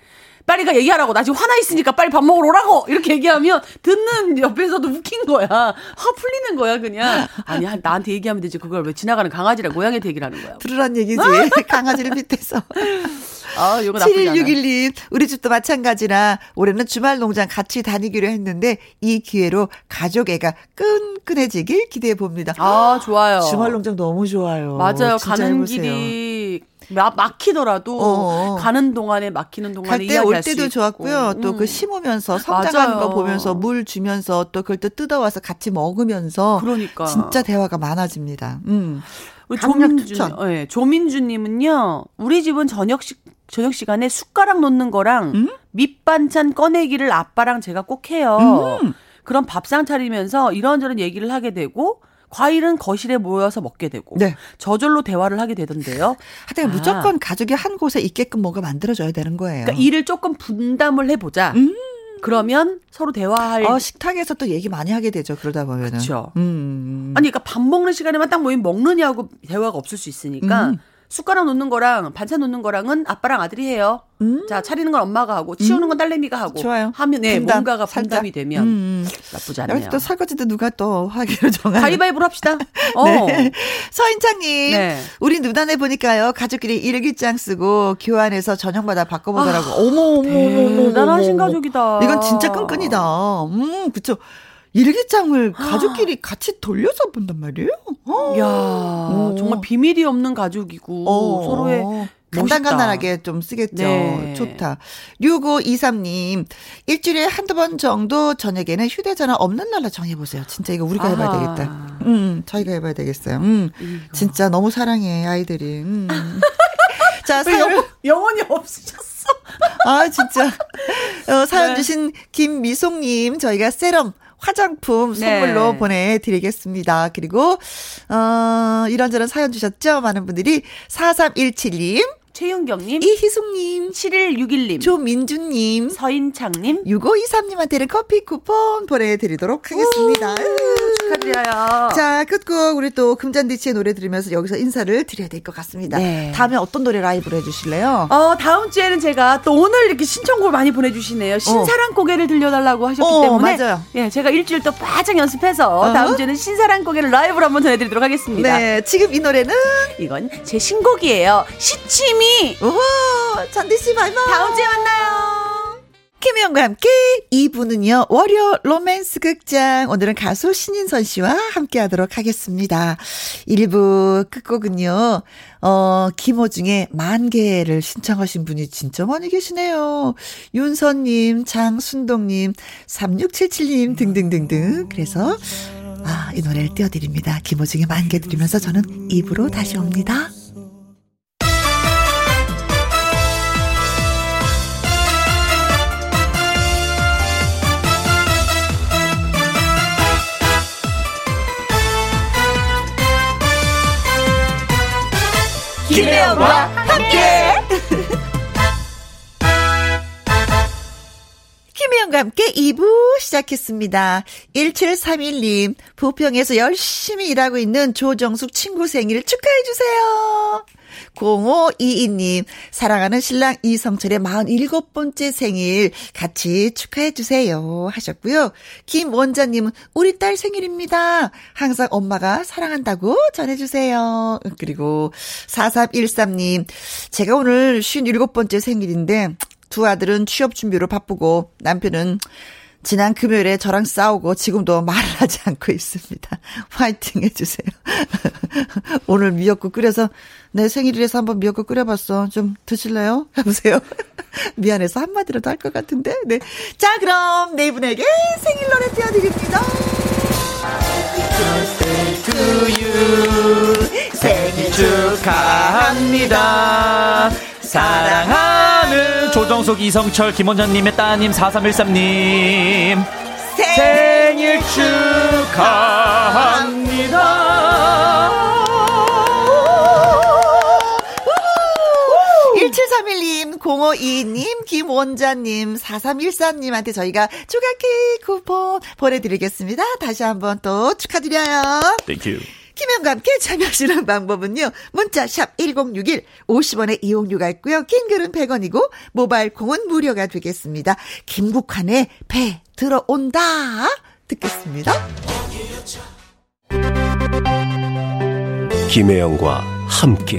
빨리 가 얘기하라고. 나 지금 화나 있으니까 빨리 밥 먹으러 오라고. 이렇게 얘기하면 듣는 옆에서도 웃긴 거야. 화 풀리는 거야, 그냥. 아니, 나한테 얘기하면 되지. 그걸 왜 지나가는 강아지랑 고양이한테 얘기를 하는 거야. 들으란 얘기지. 강아지를 밑에서. 아, 요거 나쁘지 7161님, 우리 집도 마찬가지라 올해는 주말 농장 같이 다니기로 했는데 이 기회로 가족 애가 끈끈해지길 기대해 봅니다. 아, 좋아요. 주말 농장 너무 좋아요. 맞아요. 가는. 길이 막, 막히더라도 어어. 가는 동안에 막히는 동안에 갈때올 때도 좋았고요. 또 그 심으면서 성장하는 거 보면서 물 주면서 또 그걸 또 뜯어와서 같이 먹으면서 그러니까 진짜 대화가 많아집니다. 음. 조민주, 네, 조민주님은요. 우리 집은 저녁 식 저녁 시간에 숟가락 놓는 거랑 음? 밑반찬 꺼내기를 아빠랑 제가 꼭 해요. 음. 그럼 밥상 차리면서 이런저런 얘기를 하게 되고 과일은 거실에 모여서 먹게 되고 네. 저절로 대화를 하게 되던데요. 하여튼 아. 무조건 가족이 한 곳에 있게끔 뭔가 만들어줘야 되는 거예요. 그러니까 일을 조금 분담을 해보자. 음. 그러면 서로 대화할. 어, 식탁에서 또 얘기 많이 하게 되죠. 그러다 보면은. 그렇죠. 음. 아니, 그러니까 밥 먹는 시간에만 딱 모이면 먹느냐고 대화가 없을 수 있으니까 음. 숟가락 놓는 거랑 반찬 놓는 거랑은 아빠랑 아들이 해요. 음. 자 차리는 건 엄마가 하고 치우는 건 딸내미가 하고 좋아요. 하면 네 분담, 뭔가가 분담이 살짝. 되면 음, 음. 나쁘지 않네요. 또 설거지도 누가 또 하기로 정한. 가위바위보로 합시다. 어. 네. 서인창님, 네. 우리 누단에 보니까요 가족끼리 일기장 쓰고 교환해서 저녁마다 바꿔보더라고. 아, 어머 어머 어머 대단하신 가족이다. 이건 진짜 끈끈이다. 음 그쵸. 일기장을 가족끼리 같이 돌려서 본단 말이에요? 야 오. 정말 비밀이 없는 가족이고 어. 서로의 간단간단하게 좀 쓰겠죠. 네. 좋다. 6523님, 일주일에 한두 번 정도 저녁에는 휴대전화 없는 날로 정해보세요. 진짜 이거 우리가 해봐야 되겠다. 음, 저희가 해봐야 되겠어요. 음, 진짜 너무 사랑해, 아이들이. 음. 자, 사연. 영원히 없으셨어. 아, 진짜. 어, 사연 네. 주신 김미송님, 저희가 세럼 화장품 선물로 네. 보내드리겠습니다. 그리고, 어, 이런저런 사연 주셨죠? 많은 분들이 4317님. 최윤경님, 이희숙님, 7161님, 조민주님, 서인창님, 6523님한테는 커피 쿠폰 보내드리도록 하겠습니다. 축하드려요. 자, 끝곡 우리 또 금잔디치의 노래 들으면서 여기서 인사를 드려야 될 것 같습니다. 네. 다음에 어떤 노래 라이브로 해주실래요? 어, 다음 주에는 제가 또 오늘 이렇게 신청곡을 많이 보내주시네요. 신사랑 어. 고개를 들려달라고 하셨기 어, 때문에. 맞아요. 예, 제가 일주일 또 바짝 연습해서 어? 다음 주에는 신사랑 고개를 라이브로 한번 전해드리도록 하겠습니다. 네, 지금 이 노래는 이건 제 신곡이에요. 시치미. 오호, 잔디씨 바이바이. 다음 주에 만나요. 김혜영과 함께 2부는요, 월요 로맨스 극장. 오늘은 가수 신인선 씨와 함께 하도록 하겠습니다. 1부 끝곡은요, 어, 김호중의 만개를 신청하신 분이 진짜 많이 계시네요. 윤선님, 장순동님, 3677님 등등등등. 그래서, 아, 이 노래를 띄워드립니다. 김호중의 만개 들으면서 저는 2부로 다시 옵니다. 김혜영 김혜영과 함께 2부 시작했습니다. 1731님, 부평에서 열심히 일하고 있는 조정숙 친구 생일 축하해주세요. 0522님, 사랑하는 신랑 이성철의 47번째 생일 같이 축하해주세요. 하셨고요. 김원자님은 우리 딸 생일입니다. 항상 엄마가 사랑한다고 전해주세요. 그리고 4313님, 제가 오늘 57번째 생일인데, 두 아들은 취업 준비로 바쁘고, 남편은 지난 금요일에 저랑 싸우고 지금도 말을 하지 않고 있습니다. 화이팅 해주세요. 오늘 미역국 끓여서 내 생일이라서 한번 미역국 끓여봤어. 좀 드실래요? 해보세요. 미안해서 한마디라도 할 것 같은데. 네. 자, 그럼 네 분에게 생일 노래 띄워드립니다. 생일 축하합니다. 사랑하는 조정숙, 이성철, 김원장님의 따님 4313님 생일 축하합니다. 1731님, 0522님, 김원자님, 4314님한테 저희가 조각 케이크 쿠폰 보내드리겠습니다. 다시 한번 또 축하드려요. Thank you. 김혜영과 함께 참여하시는 방법은요. 문자 샵 1061, 50원의 이용료가 있고요. 긴 글은 100원이고 모바일 콩은 무료가 되겠습니다. 김국환의 배 들어온다. 듣겠습니다. 김혜영과 함께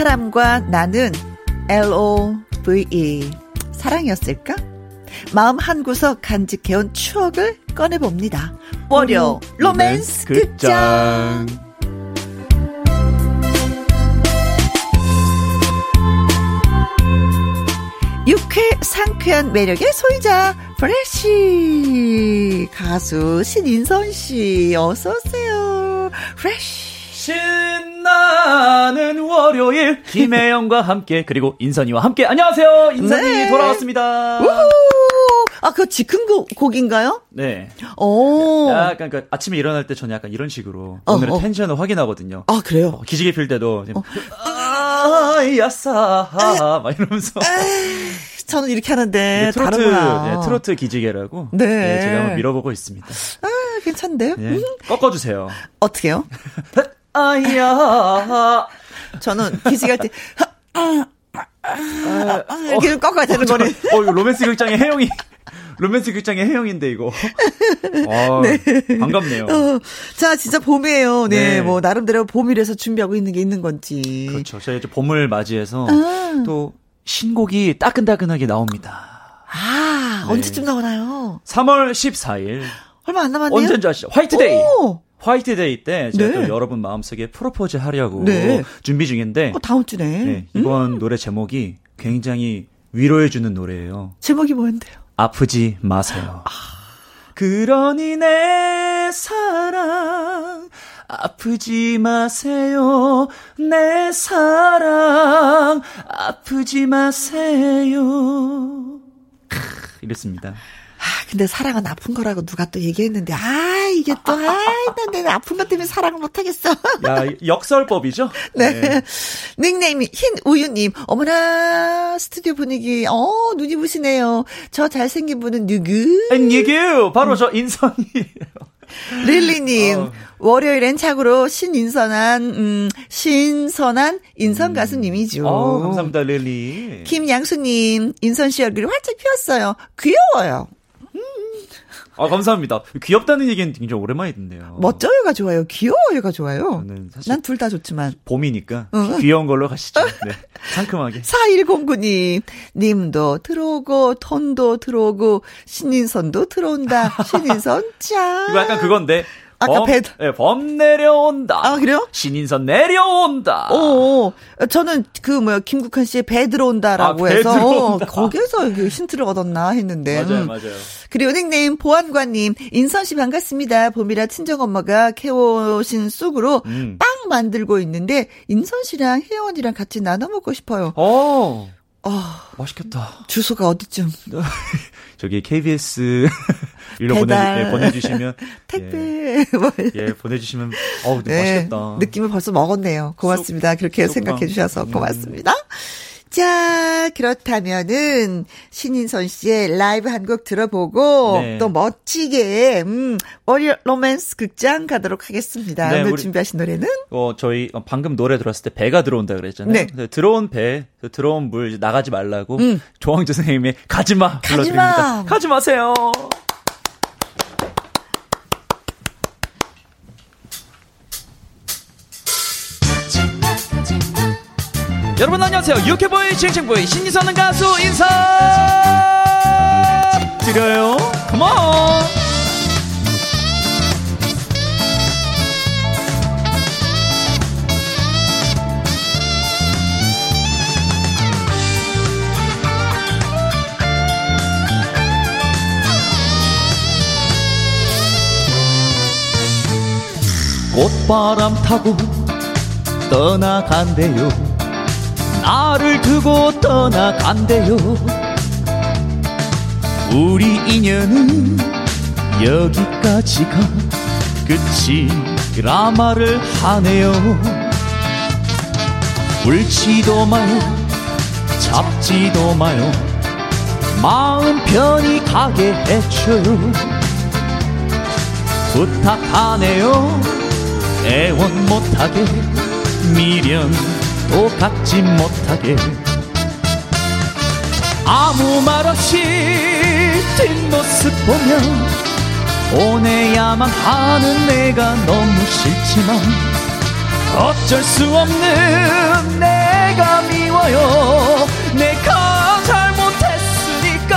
사람과 나는 L-O-V-E 사랑이었을까? 마음 한 구석 간직해온 추억을 꺼내봅니다. 월요 로맨스 극장 유쾌 상쾌한 매력의 소유자 프레쉬 가수 신인선 씨 어서 오세요. 프레쉬 신나는 월요일 김혜영과 함께 그리고 인선이와 함께 안녕하세요 인선이 네. 돌아왔습니다. 우후! 아, 그 즉흥곡, 곡인가요? 네. 오. 약간 그 아침에 일어날 때 저는 약간 이런 식으로 어, 오늘의 어. 텐션을 확인하거든요. 아, 그래요? 어, 기지개 필 때도 지금 아, 야싸 막 이러면서 저는 이렇게 하는데, 네, 트로트. 네, 트로트 기지개라고 네. 네, 제가 한번 밀어보고 있습니다. 아, 괜찮은데요? 네, 꺾어주세요. 어떻게요? 아야 저는 기지개 할 때, 아, 아, 아, 이렇게 꺾어야 되는 거네. 어, 이거 로맨스 극장의 혜영이. 로맨스 극장의 혜영인데, 이거. 아, 반갑네요. 어, 자, 진짜 봄이에요. 네, 네. 뭐, 나름대로 봄이라서 준비하고 있는 게 있는 건지. 그렇죠. 저희 이제 봄을 맞이해서 아. 또 신곡이 따끈따끈하게 나옵니다. 아, 네. 언제쯤 나오나요? 3월 14일. 얼마 안 남았네요. 언제인지 아시죠? 화이트데이. 오! 화이트데이 때 제가 네. 또 여러분 마음속에 프로포즈 하려고 네. 준비 중인데 어, 다음 주네. 네, 이번 노래 제목이 굉장히 위로해주는 노래예요. 제목이 뭐였는데요? 아프지 마세요. 아. 그러니 내 사랑 아프지 마세요. 내 사랑 아프지 마세요. 이랬습니다. 아, 근데 사랑은 아픈 거라고 누가 또 얘기했는데, 아, 이게 또, 아, 난 아픈 것 때문에 사랑을 못 하겠어. 야, 역설법이죠? 네. 네. 닉네임이 흰 우유님, 어머나, 스튜디오 분위기, 어, 눈이 부시네요. 저 잘생긴 분은 누구? 누구? 바로 저 인선이에요. 릴리님, 어. 월요일엔 착으로 신인선한, 음, 신선한 인선 음. 가수님이죠. 어, 감사합니다, 릴리. 김양수님, 인선 씨 얼굴이 활짝 피었어요. 귀여워요. 아, 감사합니다. 귀엽다는 얘기는 굉장히 오랜만에 듣네요. 멋져요가 좋아요. 귀여워요가 좋아요. 난 둘 다 좋지만. 봄이니까 응. 귀여운 걸로 가시죠. 네. 상큼하게. 4109님, 님도 들어오고, 톤도 들어오고, 신인선도 들어온다. 신인선 짱. 이거 약간 그건데. 아까 범, 배, 네, 범 내려온다. 아, 그래요? 신인선 내려온다. 오, 저는 그 뭐야, 김국환 씨의 배 들어온다라고 아, 배 해서, 들어온다. 어, 거기서 힌트를 얻었나 했는데. 맞아요, 음. 맞아요. 그리고 닉네임 보안관님, 인선 씨 반갑습니다. 봄이라 친정 엄마가 캐오신 쑥으로 음. 빵 만들고 있는데, 인선 씨랑 혜원이랑 같이 나눠 먹고 싶어요. 어. 아, 맛있겠다. 주소가 어디쯤? 저기 KBS 일로 보내, 예, 보내주시면 택배 예, 예 보내주시면 어우 네, 맛있겠다. 느낌을 벌써 먹었네요. 고맙습니다. 그렇게 생각해 주셔서 고맙습니다. 음. 자, 그렇다면은 신인선 씨의 라이브 한 곡 들어보고 네. 또 멋지게 음, 월요 로맨스 극장 가도록 하겠습니다. 네, 오늘 준비하신 노래는 어 저희 방금 노래 들었을 때 배가 들어온다 그랬잖아요. 네. 들어온 배, 들어온 물 나가지 말라고 음. 조항조 선생님의 가지마 불러드립니다. 가지마. 가지 마세요. 여러분 안녕하세요. 유쾌보이 싱싱보이 신이선는 가수 인사 드려요. 컴온. 꽃바람 타고 떠나간대요 나를 두고 떠나간대요. 우리 인연은 여기까지가 끝이라 말을 하네요. 울지도 마요 잡지도 마요. 마음 편히 가게 해줘요. 부탁하네요. 애원 못하게 미련 또 갖지 못하게. 아무 말 없이 뒷모습 보며 보내야만 하는 내가 너무 싫지만 어쩔 수 없는 내가 미워요. 내가 잘못했으니까요.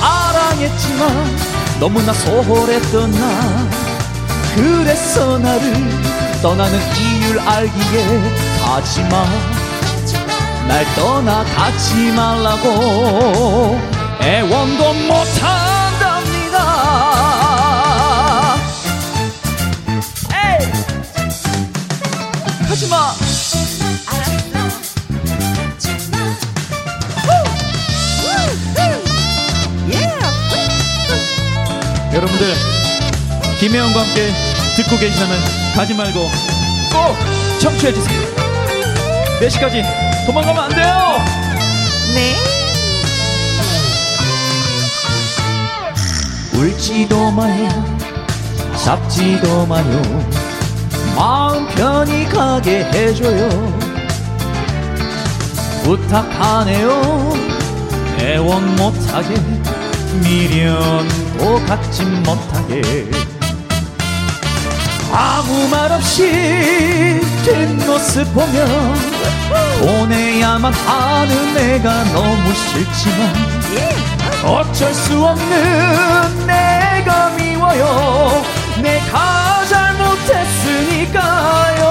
사랑했지만 너무나 소홀했던 나. 그래서 나를 떠나는 이유를 알기에 가지마. 날 떠나 가지 말라고 애원도 못한답니다. 에이! 가지마! 여러분들 김혜영과 함께 듣고 계시다면 가지 말고 꼭 청취해 주세요. 4시까지 도망가면 안 돼요! 네. 울지도 마요 잡지도 마요. 마음 편히 가게 해줘요. 부탁하네요. 애원 못하게 미련도 갖지 못하게 아무 말 없이 뒷모습 보며 보내야만 하는 내가 너무 싫지만 어쩔 수 없는 내가 미워요. 내가 잘못했으니까요.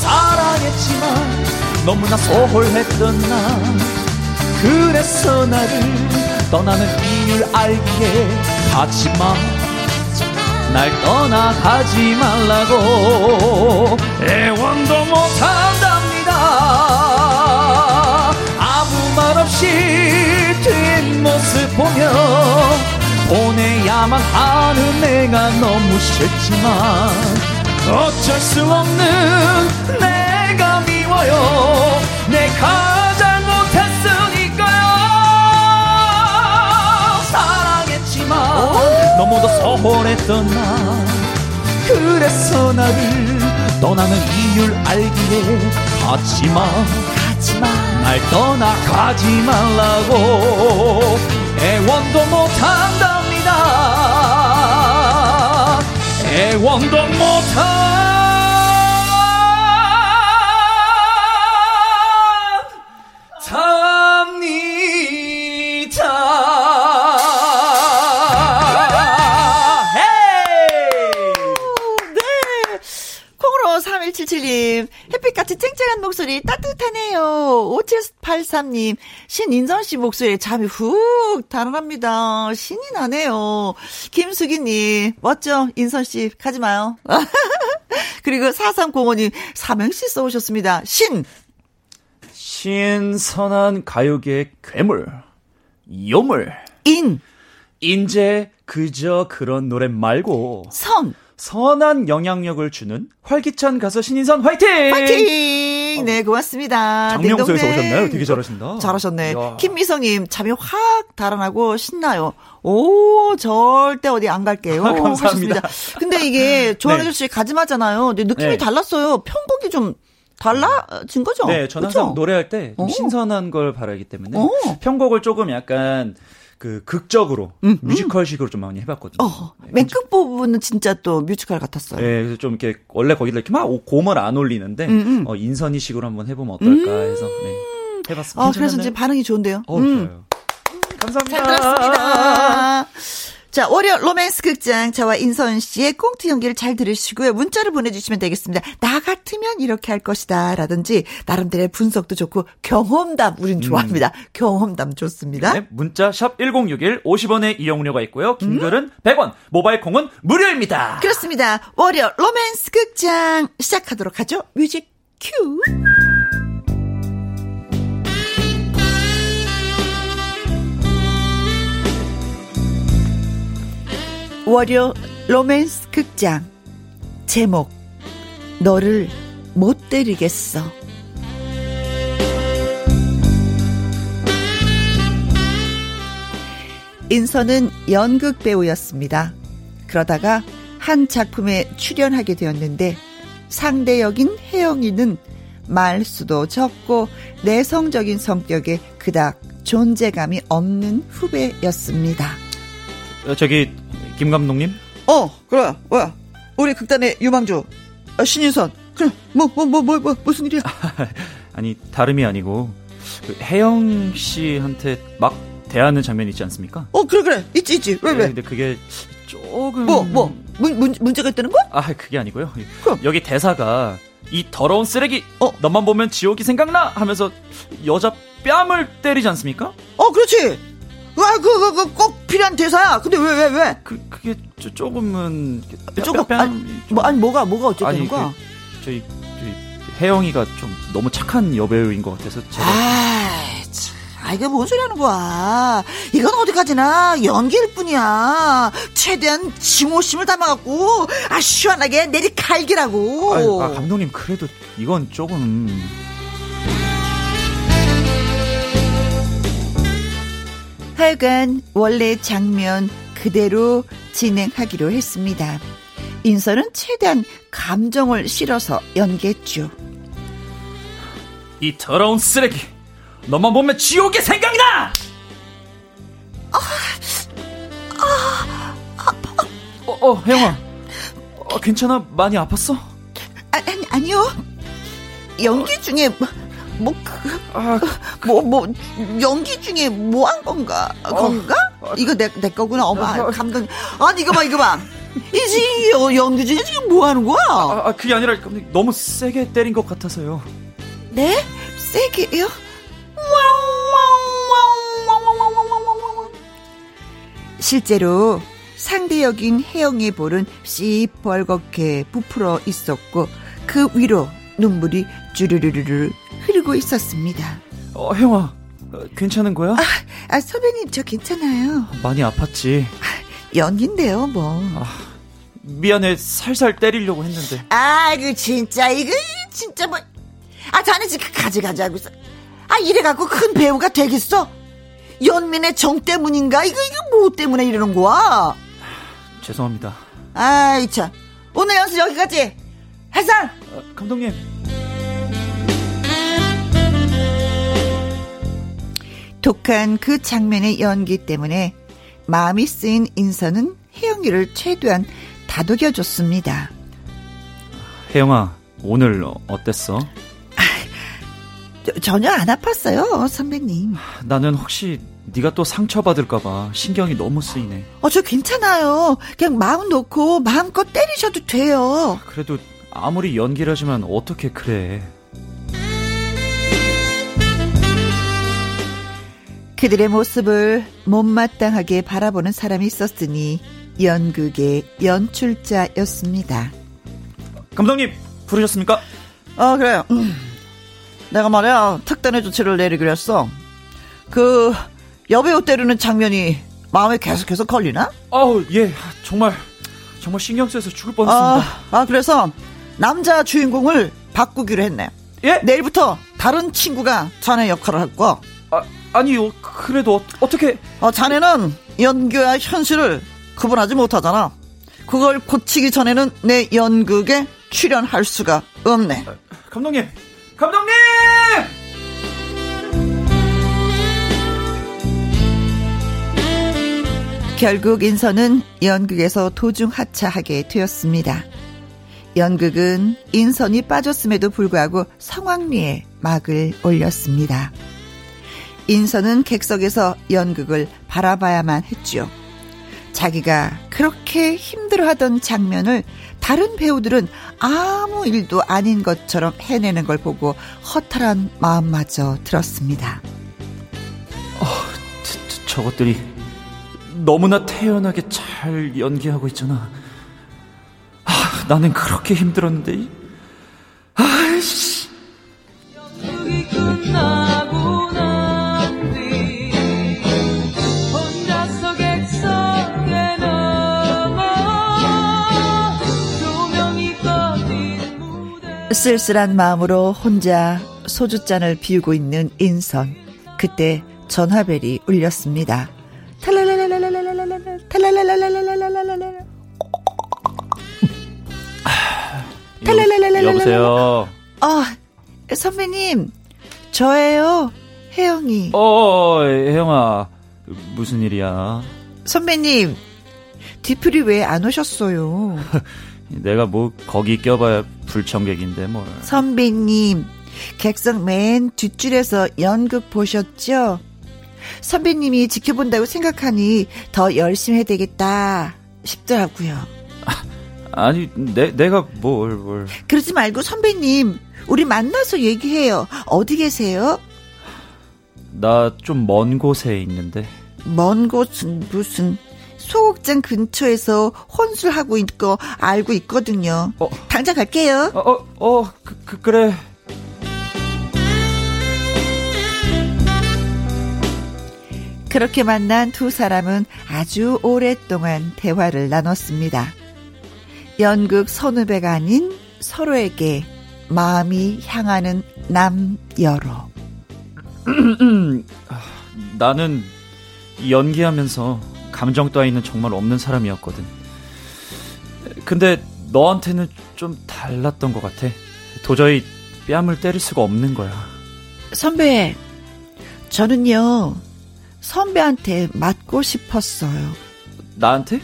사랑했지만 너무나 소홀했던 나 그래서 나를 떠나는 이유를 알기에 하지마 날 떠나가지 말라고. 애원도 못한답니다. 아무 말 없이 뒷모습 보며 보내야만 하는 내가 너무 싫지만 어쩔 수 없는 내가 미워요. 내가 너무도 소홀했던 나 그래서 나를 떠나는 이유를 알기에 하지마 가지마 날 떠나가지 말라고 애원도 못한답니다. 애원도 못합 목소리 따뜻하네요. 5783님, 신인선 씨 목소리에 잠이 훅 달아납니다. 신이 나네요. 김수기님, 멋져. 인선 씨, 가지 마요. 그리고 4305님, 삼행시 써오셨습니다. 신! 신선한 가요계의 괴물 요물 인! 인제 그저 그런 노래 말고 선! 선한 영향력을 주는 활기찬 가수 신인선 화이팅! 파이팅! 네, 고맙습니다. 장명소에서. 오셨나요? 되게 잘하신다. 잘하셨네. 이야. 김미성님, 잠이 확 달아나고 신나요. 오, 절대 어디 안 갈게요. 감사합니다. 하셨습니다. 근데 이게 조항조 씨 가지마잖아요. 근데 느낌이 네. 달랐어요. 편곡이 좀 달라진 거죠? 네, 저는? 항상 노래할 때좀 어. 신선한 걸 바라기 때문에 어. 편곡을 조금 약간 그 극적으로 뮤지컬식으로 좀 많이 해봤거든요. 음, 어, 맨 끝 부분은 진짜 또 뮤지컬 같았어요. 네, 그래서 좀 이렇게 원래 거기다 이렇게 막 곰을 안 올리는데 음, 음. 어, 인선이식으로 한번 해보면 어떨까 해서 네, 해봤습니다. 아, 그래서? 이제 반응이 좋은데요. 어, 음. 좋아요. 감사합니다. 잘 들었습니다. 자, 월요 로맨스 극장 저와 인선 씨의 꽁트 연기를 잘 들으시고요. 문자를 보내주시면 되겠습니다. 나 같으면 이렇게 할 것이다. 라든지, 나름대로의 분석도 좋고, 경험담, 우린 좋아합니다. 경험담 좋습니다. 네, 문자 샵 1061, 50원의 이용료가 있고요. 음. 긴 글은 100원, 모바일 콩은 무료입니다. 그렇습니다. 월요 로맨스 극장 시작하도록 하죠. 뮤직 큐. 월요 로맨스 극장 제목 너를 못 때리겠어 인선은 연극 배우였습니다. 그러다가 한 작품에 출연하게 되었는데 상대 역인 혜영이는 말수도 적고 내성적인 성격에 그닥 존재감이 없는 후배였습니다. 어, 저기 김 감독님, 어, 그래, 왜? 우리 극단의 유망주 어, 신인선. 그래, 뭐, 뭐, 뭐, 뭐, 뭐 무슨 일이야? 아니 다름이 아니고 그 혜영 씨한테 막 대하는 장면 있지 않습니까? 어, 그래, 그래, 있지, 있지. 왜, 네, 왜? 근데 그게 조금 뭐, 뭐, 문, 문, 문 제가 있다는 거야? 아 그게 아니고요. 그럼. 여기 대사가 이 더러운 쓰레기, 어. 너만 보면 지옥이 생각나 하면서 여자 뺨을 때리지 않습니까? 어, 그렇지. 와, 그, 그, 그, 꼭 필요한 대사야. 근데 왜, 왜, 왜? 그 그게 조, 조금은 뺨- 조금, 뺨- 아니, 뭐, 아니, 뭐가, 뭐가 아니, 거야? 그, 저희 저희 혜영이가 좀 너무 착한 여배우인 것 같아서 제가 아이, 참. 아, 이게 뭔 소리 하는 거야. 이건 어디까지나 연기일 뿐이야. 최대한 증오심을 담아갖고, 아, 시원하게 내리 칼기라고. 아, 아, 감독님 그래도 이건 조금 하여간 원래 장면 그대로 진행하기로 했습니다. 인선은 최대한 감정을 실어서 연기했죠. 이 더러운 쓰레기 너만 보면 지옥이 생각나 어, 어, 혜영아 어, 괜찮아 많이 아팠어? 아, 아니, 아니요. 연기 중에, 뭐, 뭐, 그, 아, 뭐, 뭐, 연기 중에 뭐 한 건가? 건가? 이거 내, 내 거구나. 어머, 아, 감독님. 아니, 이거 봐, 이거 봐. 이지 연기 중에 지금 뭐 하는 거야? 아, 아, 그게 아니라 너무 세게 때린 것 같아서요 네? 세게요? 실제로 상대 역인 혜영의 볼은 씨뻘겋게 부풀어 있었고 그 위로 눈물이 주르르르 흐르고 있었습니다. 어, 혜영아, 어, 괜찮은 거야? 아, 아, 선배님 저 괜찮아요. 많이 아팠지? 아, 연기인데요, 뭐. 아, 미안해, 살살 때리려고 했는데. 아이고, 진짜, 이거, 진짜 뭐. 아, 자네 지금 가지가지 고 있어. 아, 이래갖고 큰 배우가 되겠어? 연민의 정 때문인가? 이거, 이거 뭐 때문에 이러는 거야? 죄송합니다. 아이, 참. 오늘 연습 여기까지. 해산! 어, 감독님. 독한 그 장면의 연기 때문에 마음이 쓰인 인선은 혜영이를 최대한 다독여줬습니다. 혜영아, 오늘 어땠어? 전혀 안 아팠어요, 선배님. 나는 혹시 네가 또 상처받을까봐 신경이 너무 쓰이네. 어, 저 괜찮아요. 그냥 마음 놓고 마음껏 때리셔도 돼요. 그래도 아무리 연기를 하지만 어떻게 그래. 그들의 모습을 못마땅하게 바라보는 사람이 있었으니 연극의 연출자였습니다. 감독님 부르셨습니까? 아 그래요. 음. 내가 말이야 특단의 조치를 내리기로 했어. 그 여배우 때리는 장면이 마음에 계속해서 걸리나? 아우 예 정말 정말 신경 쓰여서 죽을 뻔했습니다. 아, 아 그래서 남자 주인공을 바꾸기로 했네. 예? 내일부터 다른 친구가 자네 역할을 할 거야. 아 아니요 그래도 어, 떻게 어, 자네는 연기와 현실을 구분하지 못하잖아. 그걸 고치기 전에는 내 연극에 출연할 수가 없네. 아, 감독님 감독님! 결국 인선은 연극에서 도중 하차하게 되었습니다. 연극은 인선이 빠졌음에도 불구하고 성황리에 막을 올렸습니다. 인선은 객석에서 연극을 바라봐야만 했죠. 자기가 그렇게 힘들어하던 장면을 다른 배우들은 아무 일도 아닌 것처럼 해내는 걸 보고 허탈한 마음마저 들었습니다. 어, 저, 저, 저것들이 너무나 태연하게 잘 연기하고 있잖아. 아, 나는 그렇게 힘들었는데. 아이씨. 쓸쓸한 마음으로 혼자 소주잔을 비우고 있는 인선. 그때 전화벨이 울렸습니다. 여보세요. 아, 선배님, 저예요. 혜영이. 어, 혜영아. 무슨 일이야? 선배님, 디플이 왜안 오셨어요? 내가 뭐 거기 껴봐야 불청객인데 뭘. 선배님, 객석 맨 뒷줄에서 연극 보셨죠? 선배님이 지켜본다고 생각하니 더 열심히 해야 되겠다 싶더라고요. 아, 니 내, 내가 뭘, 뭘. 그러지 말고 선배님, 우리 만나서 얘기해요. 어디 계세요? 나 좀 먼 곳에 있는데. 먼 곳은 무슨 소극장 근처에서 혼술하고 있고 알고 있거든요. 어. 당장 갈게요. 어, 어, 어 그, 그, 그래. 그렇게 만난 두 사람은 아주 오랫동안 대화를 나눴습니다. 연극 선후배가 아닌 서로에게 마음이 향하는 남여로. 나는 연기하면서 감정 따위는 정말 없는 사람이었거든. 근데 너한테는 좀 달랐던 것 같아. 도저히 뺨을 때릴 수가 없는 거야. 선배, 저는요, 선배한테 맞고 싶었어요. 나한테?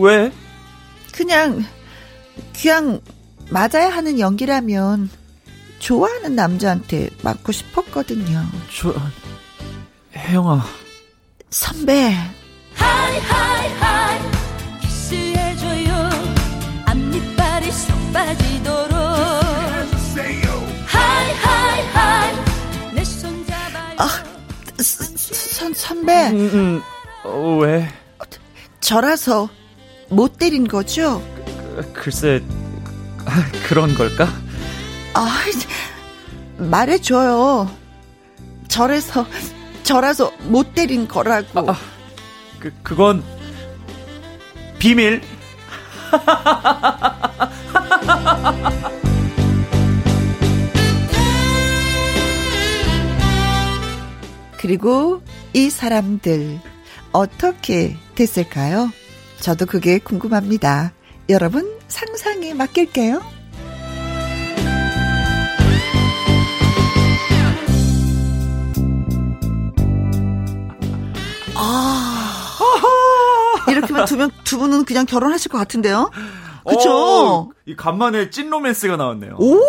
왜? 그냥, 그냥 맞아야 하는 연기라면 좋아하는 남자한테 맞고 싶었거든요. 저, 혜영아. 선배. 하이 하이 하이 키스해줘요 앞니빨이 쏙 빠지도록 하이 하이 하이 내 손 잡아요 아, 선, 선배 음, 음, 음. 어, 왜? 저라서 못 때린 거죠? 글쎄 그런 걸까? 아, 말해줘요. 저래서, 저라서 못 때린 거라고. 아, 아. 그, 그건, 비밀. 그리고 이 사람들 어떻게 됐을까요? 저도 그게 궁금합니다. 여러분 상상에 맡길게요. 두면 두 분은 그냥 결혼하실 것 같은데요? 그쵸? 어, 이 간만에 찐 로맨스가 나왔네요. 오!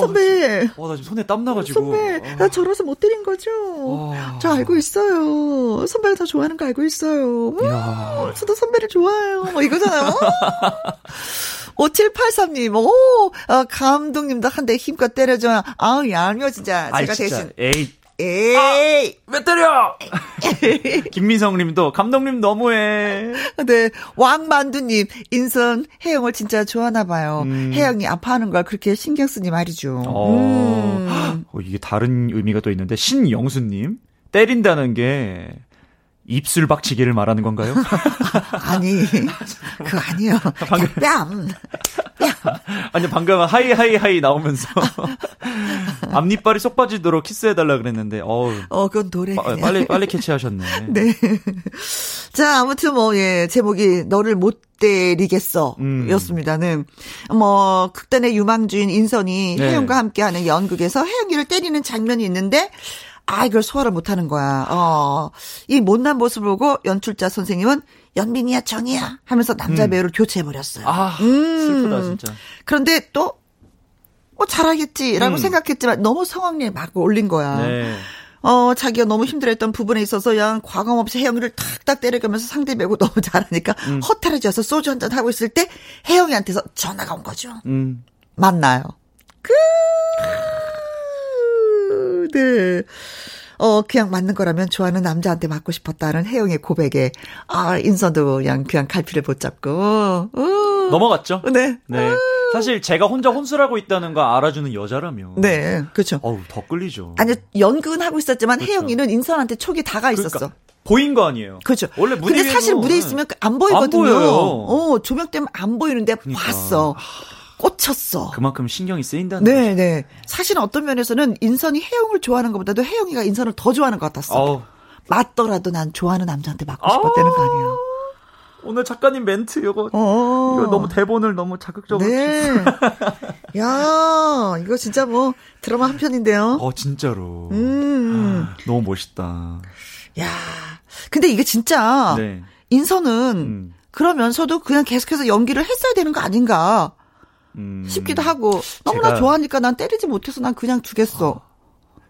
선배. 어, 나 지금 손에 땀 나가지고. 선배, 어. 나 저라서 못 때린 거죠? 어. 저 알고 있어요. 선배가 더 좋아하는 거 알고 있어요. 음. 저도 선배를 좋아해요. 뭐 이거잖아요. 5783님, 오, 어, 감독님도 한 대 힘껏 때려줘요. 아우, 얄미워, 진짜. 아이, 제가 진짜. 대신. 에이, 에이! 왜 때려! 김미성 님도, 감독님 너무해. 네. 왕만두님, 인선, 혜영을 진짜 좋아하나봐요. 음. 혜영이 아파하는 걸 그렇게 신경 쓰니 말이죠. 어. 음. 어, 이게 다른 의미가 또 있는데, 신영수님, 때린다는 게, 입술 박치기를 말하는 건가요? 아니, 그거 아니에요. 방금- 뺨. 아니, 방금 하이, 하이, 하이 나오면서, 앞니빨이 쏙 빠지도록 키스해달라 그랬는데, 어우, 어, 그건 노래. 빠- 빨리, 빨리 캐치하셨네. 네. 자, 아무튼 뭐, 예, 제목이 너를 못 때리겠어. 음. 였습니다는. 뭐, 극단의 유망주인 인선이 네. 혜영과 함께하는 연극에서 혜영이를 때리는 장면이 있는데, 아, 이걸 소화를 못 하는 거야. 어, 이 못난 모습을 보고 연출자 선생님은 연민이야, 정이야 하면서 남자 음. 배우를 교체해버렸어요. 아, 음. 슬프다, 진짜. 그런데 또, 뭐 잘하겠지라고 음. 생각했지만 너무 성황리에 막 올린 거야. 네. 어, 자기가 너무 힘들어했던 부분에 있어서 그냥 과감 없이 혜영이를 탁탁 때려가면서 상대 배고 너무 잘하니까 음. 허탈해져서 소주 한 잔 하고 있을 때 혜영이한테서 전화가 온 거죠. 음. 만나요. 그, 네. 어, 그냥 맞는 거라면 좋아하는 남자한테 맞고 싶었다는 혜영의 고백에, 아, 인선도 그냥, 그냥 갈피를 붙잡고, 어, 넘어갔죠? 네. 네. 사실 제가 혼자 혼술하고 있다는 거 알아주는 여자라면. 네, 그렇죠. 어우, 더 끌리죠. 아니, 연극은 하고 있었지만 그렇죠. 혜영이는 인선한테 촉이 다가 있었어. 그러니까 보인 거 아니에요. 그렇죠. 원래 무대 근데 사실 무대에 네. 있으면 안 보이거든요. 안 보여요. 어, 조명 때문에 안 보이는데 그러니까. 봤어. 꽂혔어. 그만큼 신경이 쓰인다는 거죠. 네, 네. 사실 어떤 면에서는 인선이 혜영을 좋아하는 것보다도 혜영이가 인선을 더 좋아하는 것 같았어. 어우, 맞더라도 난 좋아하는 남자한테 맞고 싶었다는 거 아니에요. 오늘 작가님 멘트 이거 어. 이거 너무 대본을 너무 자극적으로. 네. 야, 이거 진짜 뭐 드라마 한 편인데요. 어 진짜로. 음. 너무 멋있다. 야. 근데 이게 진짜 네. 인선은 음. 그러면서도 그냥 계속해서 연기를 했어야 되는 거 아닌가 음. 싶기도 하고 너무나 제가- 좋아하니까 난 때리지 못해서 난 그냥 두겠어.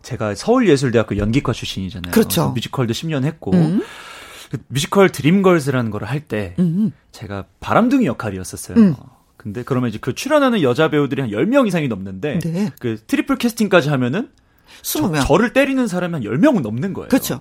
제가 서울예술대학교 연기과 출신이잖아요. 그렇죠. 뮤지컬도 10년 했고 음. 그 뮤지컬 드림걸스라는 걸할때 음. 제가 바람둥이 역할이었었어요. 음. 근데 그러면 이제 그 출연하는 여자 배우들이 한 10명 이상이 넘는데 네. 그 트리플 캐스팅까지 하면은 저, 20명. 저 를 때리는 사람이 한 10명은 넘는 거예요. 그렇죠.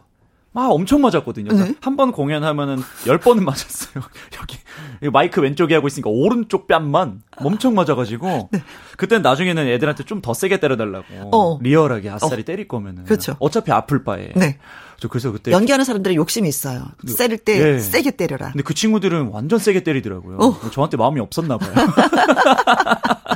막 엄청 맞았거든요. 네. 한번 공연하면은 10번은 맞았어요. 여기 여기 마이크 왼쪽에 하고 있으니까 오른쪽 뺨만 엄청 맞아가지고 그때는 나중에는 애들한테 좀 더 세게 때려달라고 어. 리얼하게 아싸리 때릴 거면은 그렇죠. 어차피 아플 바에 네. 저 그래서 그때 연기하는 사람들의 욕심이 있어요. 때릴 때 예. 세게 때려라. 근데 그 친구들은 완전 세게 때리더라고요. 어. 저한테 마음이 없었나 봐요.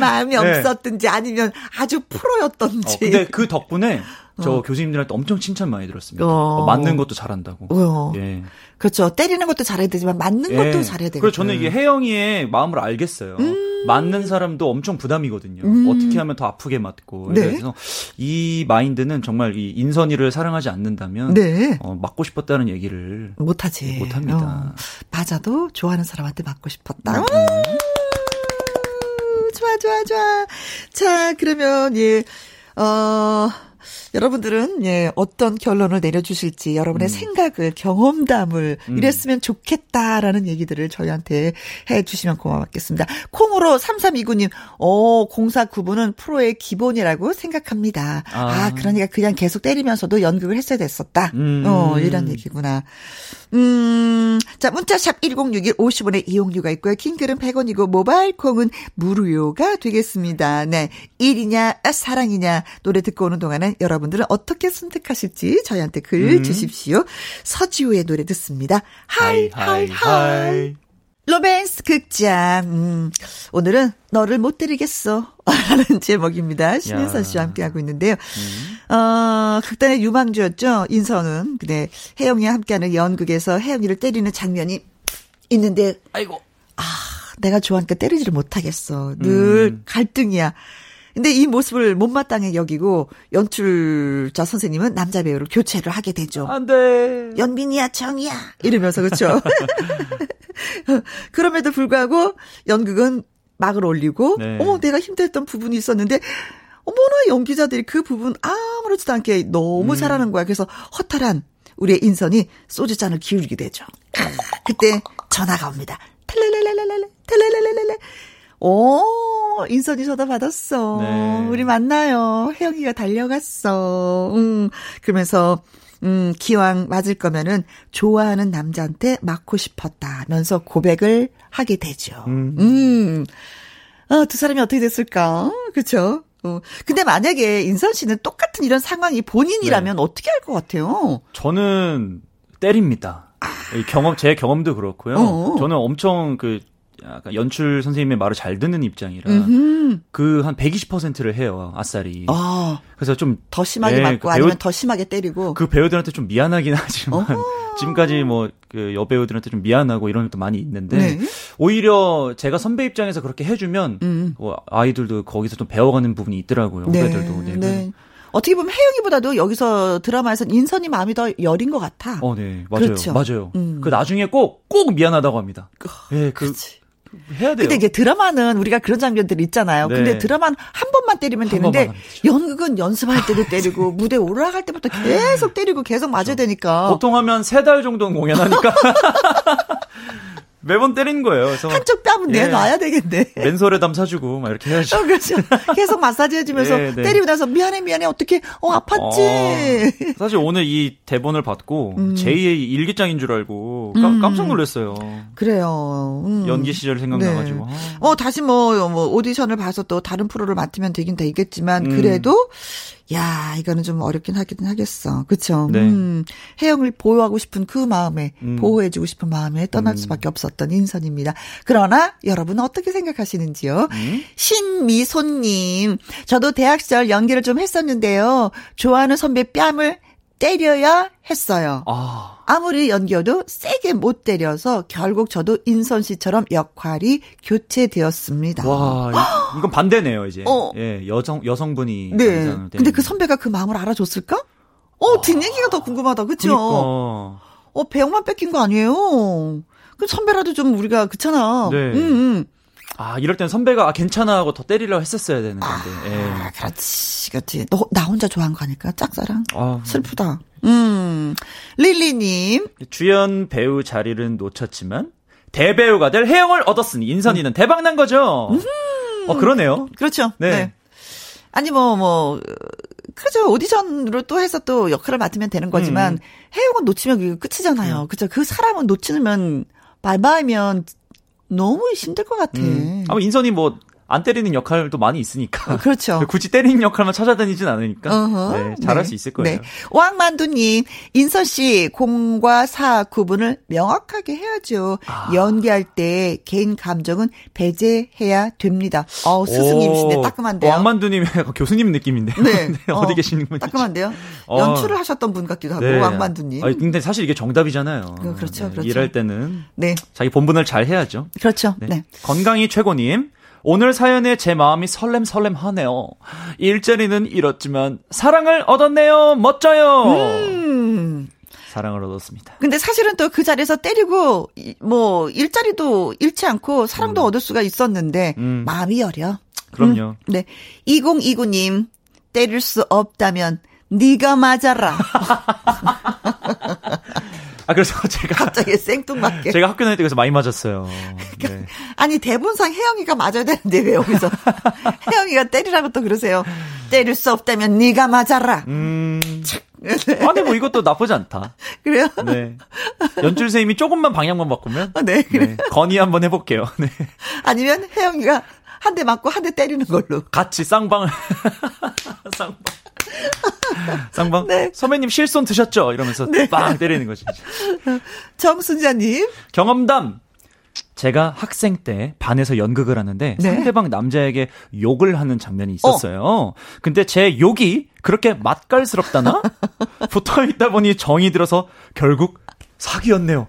마음이 네. 없었든지 아니면 아주 어, 프로였던지. 근데 그 덕분에 저 교수님들한테 엄청 칭찬 많이 들었습니다. 어. 어, 맞는 것도 잘한다고. 어. 예. 그렇죠. 때리는 것도 잘해야 되지만 맞는 예. 것도 잘해야 되고. 그래서 저는 이게 혜영이의 마음을 알겠어요. 음. 맞는 사람도 엄청 부담이거든요. 어떻게 하면 더 아프게 맞고. 네. 그래서 이 마인드는 정말 이 인선이를 사랑하지 않는다면 네. 어, 맞고 싶었다는 얘기를 못하지. 못합니다. 어. 맞아도 좋아하는 사람한테 맞고 싶었다. 음. 좋아, 좋아. 자, 그러면, 예, 어, 여러분들은 예, 어떤 결론을 내려주실지 여러분의 음. 생각을 경험담을 음. 이랬으면 좋겠다라는 얘기들을 저희한테 해 주시면 고맙겠습니다. 콩으로 3329님, 어, 공사 구분은 프로의 기본이라고 생각합니다. 아, 아. 그러니까 그냥 계속 때리면서도 연극을 했어야 됐었다. 음. 어, 이런 얘기구나. 음, 자, 문자샵 1061 50원의 이용료가 있고요. 킹글은 100원이고 모바일 콩은 무료가 되겠습니다. 네. 일이냐, 아, 사랑이냐, 노래 듣고 오는 동안은 여러분 들은 어떻게 선택하실지 저희한테 글 음. 주십시오. 서지우의 노래 듣습니다. 하이, 하이, 하이. 로맨스 극장. 음, 오늘은 너를 못 때리겠어. 라는 제목입니다. 신인선 씨와 함께하고 있는데요. 어, 극단의 유망주였죠. 인선은. 근데 혜영이와 함께하는 연극에서 혜영이를 때리는 장면이 있는데, 아이고. 내가 좋아하니까 때리지를 못하겠어. 늘 음. 갈등이야. 근데 이 모습을 못마땅해 여기고 연출자 선생님은 남자 배우를 교체를 하게 되죠. 안 돼. 연빈이야 정이야 이러면서 그렇죠. 그럼에도 불구하고 연극은 막을 올리고 네. 어머 내가 힘들었던 부분이 있었는데 어머나 연기자들이 그 부분 아무렇지도 않게 너무 음. 잘하는 거야. 그래서 허탈한 우리의 인선이 소주잔을 기울이게 되죠. 그때 전화가 옵니다. 탈랄랄랄랄랄 탈랄랄랄랄 오, 인선이 전화 받았어. 네. 우리 만나요. 혜영이가 달려갔어. 음, 그러면서, 음, 기왕 맞을 거면은 좋아하는 남자한테 맞고 싶었다면서 고백을 하게 되죠. 음. 음. 어, 두 사람이 어떻게 됐을까? 그쵸? 어. 근데 만약에 인선 씨는 똑같은 이런 상황이 본인이라면 어떻게 할 것 같아요? 저는 때립니다. 이 경험 제 경험도 그렇고요. 어. 저는 엄청 그 약간 연출 선생님의 말을 잘 듣는 입장이라 음. 그한 120%를 해요 아싸리. 아, 그래서 좀 더 심하게 네, 맞고 그 아니면 더 심하게 때리고. 그 배우들한테 좀 미안하긴 하지만 지금까지 뭐 그 여배우들한테 좀 미안하고 이런 것도 많이 있는데 네. 오히려 제가 선배 입장에서 그렇게 해주면 음. 뭐 아이들도 거기서 좀 배워가는 부분이 있더라고요 후배들도. 네. 네. 어떻게 보면 혜영이보다도 여기서 드라마에선 인선이 마음이 더 여린 것 같아. 어, 네, 맞아요, 그렇죠. 맞아요. 음. 그 나중에 꼭 꼭 미안하다고 합니다. 예, 그 그렇지. 해야 돼요. 근데 이제 드라마는 우리가 그런 장면들이 있잖아요. 네. 근데 드라마는 한 번만 때리면 한 되는데 번만. 연극은 연습할 때도 때리고 무대 올라갈 때부터 계속 때리고 계속 맞아야 되니까 보통 하면 세 달 정도는 공연하니까 매번 때리는 거예요. 그래서 한쪽 뺨은 예. 내놔야 되겠네. 맨솔에담 사주고 막 이렇게 해야죠. 어, 그렇죠. 계속 마사지 해주면서 네, 네. 때리고 나서 미안해 미안해 어떻게 어 아팠지. 어, 사실 오늘 이 대본을 받고 음. 제2의 일기장인 줄 알고 깜- 음. 깜짝 놀랐어요. 그래요. 음. 연기 시절 생각나가지고. 네. 아. 어, 다시 뭐, 뭐, 오디션을 봐서 또 다른 프로를 맡으면 되긴 되겠지만, 음. 그래도, 야, 이거는 좀 어렵긴 하긴 하겠어. 그쵸? 네. 음, 혜영을 보호하고 싶은 그 마음에, 음. 보호해주고 싶은 마음에 떠날 음. 수밖에 없었던 인선입니다. 그러나, 여러분은 어떻게 생각하시는지요? 음? 신미소님, 저도 대학 시절 연기를 좀 했었는데요. 좋아하는 선배 뺨을 때려야 했어요. 아, 아무리 연기여도 세게 못 때려서 결국 저도 인선 씨처럼 역할이 교체되었습니다. 와, 이- 이건 반대네요, 이제. 어. 예, 여성, 여성분이. 네. 연상을 근데 그. 선배가 그 마음을 알아줬을까? 어, 뒷얘기가 더 궁금하다. 그쵸? 그러니까. 어, 배영만 뺏긴 거 아니에요? 그 선배라도 좀 우리가, 그렇잖아. 네. 음, 음. 아, 이럴 땐 선배가 아, 괜찮아 하고 더 때리려고 했었어야 되는 건데. 아, 예. 그렇지, 그렇지. 너, 나 혼자 좋아한 거 아닐까? 짝사랑? 아, 슬프다. 음. 릴리님. 주연 배우 자리는 놓쳤지만 대배우가 될 혜영을 얻었으니 인선이는 대박 난 거죠. 어 그러네요. 그렇죠. 네. 네. 아니 뭐뭐 그죠 오디션으로 또 해서 또 역할을 맡으면 되는 거지만 음. 해영은 놓치면 그게 끝이잖아요. 그죠? 그 사람은 놓치면 발바하면 너무 힘들 것 같아. 음. 아마 인선이 뭐 안 때리는 역할도 많이 있으니까. 어, 그렇죠. 굳이 때리는 역할만 찾아다니진 않으니까. 어허. 네, 잘할 네. 수 있을 거예요. 네. 왕만두님, 인선 씨, 공과 사 구분을 명확하게 해야죠. 아. 연기할 때 개인 감정은 배제해야 됩니다. 어, 스승님이신데 오, 따끔한데요. 왕만두님 교수님 느낌인데. 네. 어디 어, 계시는 분이 따끔한데요. 어. 연출을 하셨던 분 같기도 하고, 네. 왕만두님. 아니, 근데 사실 이게 정답이잖아요. 어, 그렇죠, 그렇죠. 일할 때는 네, 자기 본분을 잘 해야죠. 그렇죠. 네. 네. 건강이 최고님. 오늘 사연에 제 마음이 설렘설렘 하네요. 일자리는 잃었지만 사랑을 얻었네요. 멋져요. 음. 사랑을 얻었습니다. 근데 사실은 또 그 자리에서 때리고, 이- 뭐, 일자리도 잃지 않고 사랑도 얻을 수가 있었는데, 음. 마음이 여려. 그럼요. 네. 2029님, 때릴 수 없다면 네가 맞아라. 아 그래서 제가 갑자기 생뚱맞게. 제가 학교 다닐 때 그래서 많이 맞았어요. 네. 아니 대본상 혜영이가 맞아야 되는데 왜 여기서 혜영이가 때리라고 또 그러세요. 때릴 수 없다면 네가 맞아라. 음. 아, 근데 뭐 이것도 나쁘지 않다. 그래요? 네. 연출 선생님이 조금만 방향만 바꾸면 아, 네. 네. 건의 한번 해볼게요. 네. 아니면 혜영이가 한 대 맞고 한 대 때리는 걸로. 같이 쌍방을 쌍방. 쌍방. 네. 선배님 실손 드셨죠? 이러면서 빵 때리는 거지. 정순자님. 경험담. 제가 학생 때 반에서 연극을 하는데 네. 상대방 남자에게 욕을 하는 장면이 있었어요. 근데 제 욕이 그렇게 맛깔스럽다나? 붙어 있다 보니 정이 들어서 결국 사귀었네요.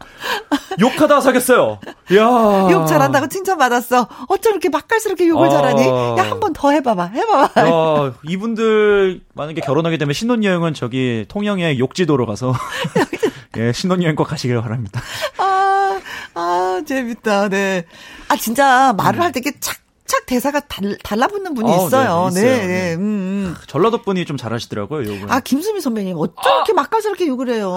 욕하다 사귀었어요. 야. 욕 잘한다고 칭찬받았어. 어쩜 이렇게 맛깔스럽게 욕을 아. 잘하니? 야, 한 번 더 해봐봐. 해봐봐. 야, 이분들 만약에 결혼하게 되면 신혼여행은 저기 통영의 욕지도로 가서 예, 신혼여행 꼭 가시길 바랍니다. 아, 아, 재밌다. 네. 아, 진짜 말을 할때 이렇게 착 착 대사가 달, 달라붙는 분이 어, 있어요. 네, 네, 있어요. 네. 네. 음, 음. 전라도 분이 좀 잘하시더라고요, 욕을. 아, 김수미 선배님, 어쩜 이렇게 맛깔스럽게 욕을 해요?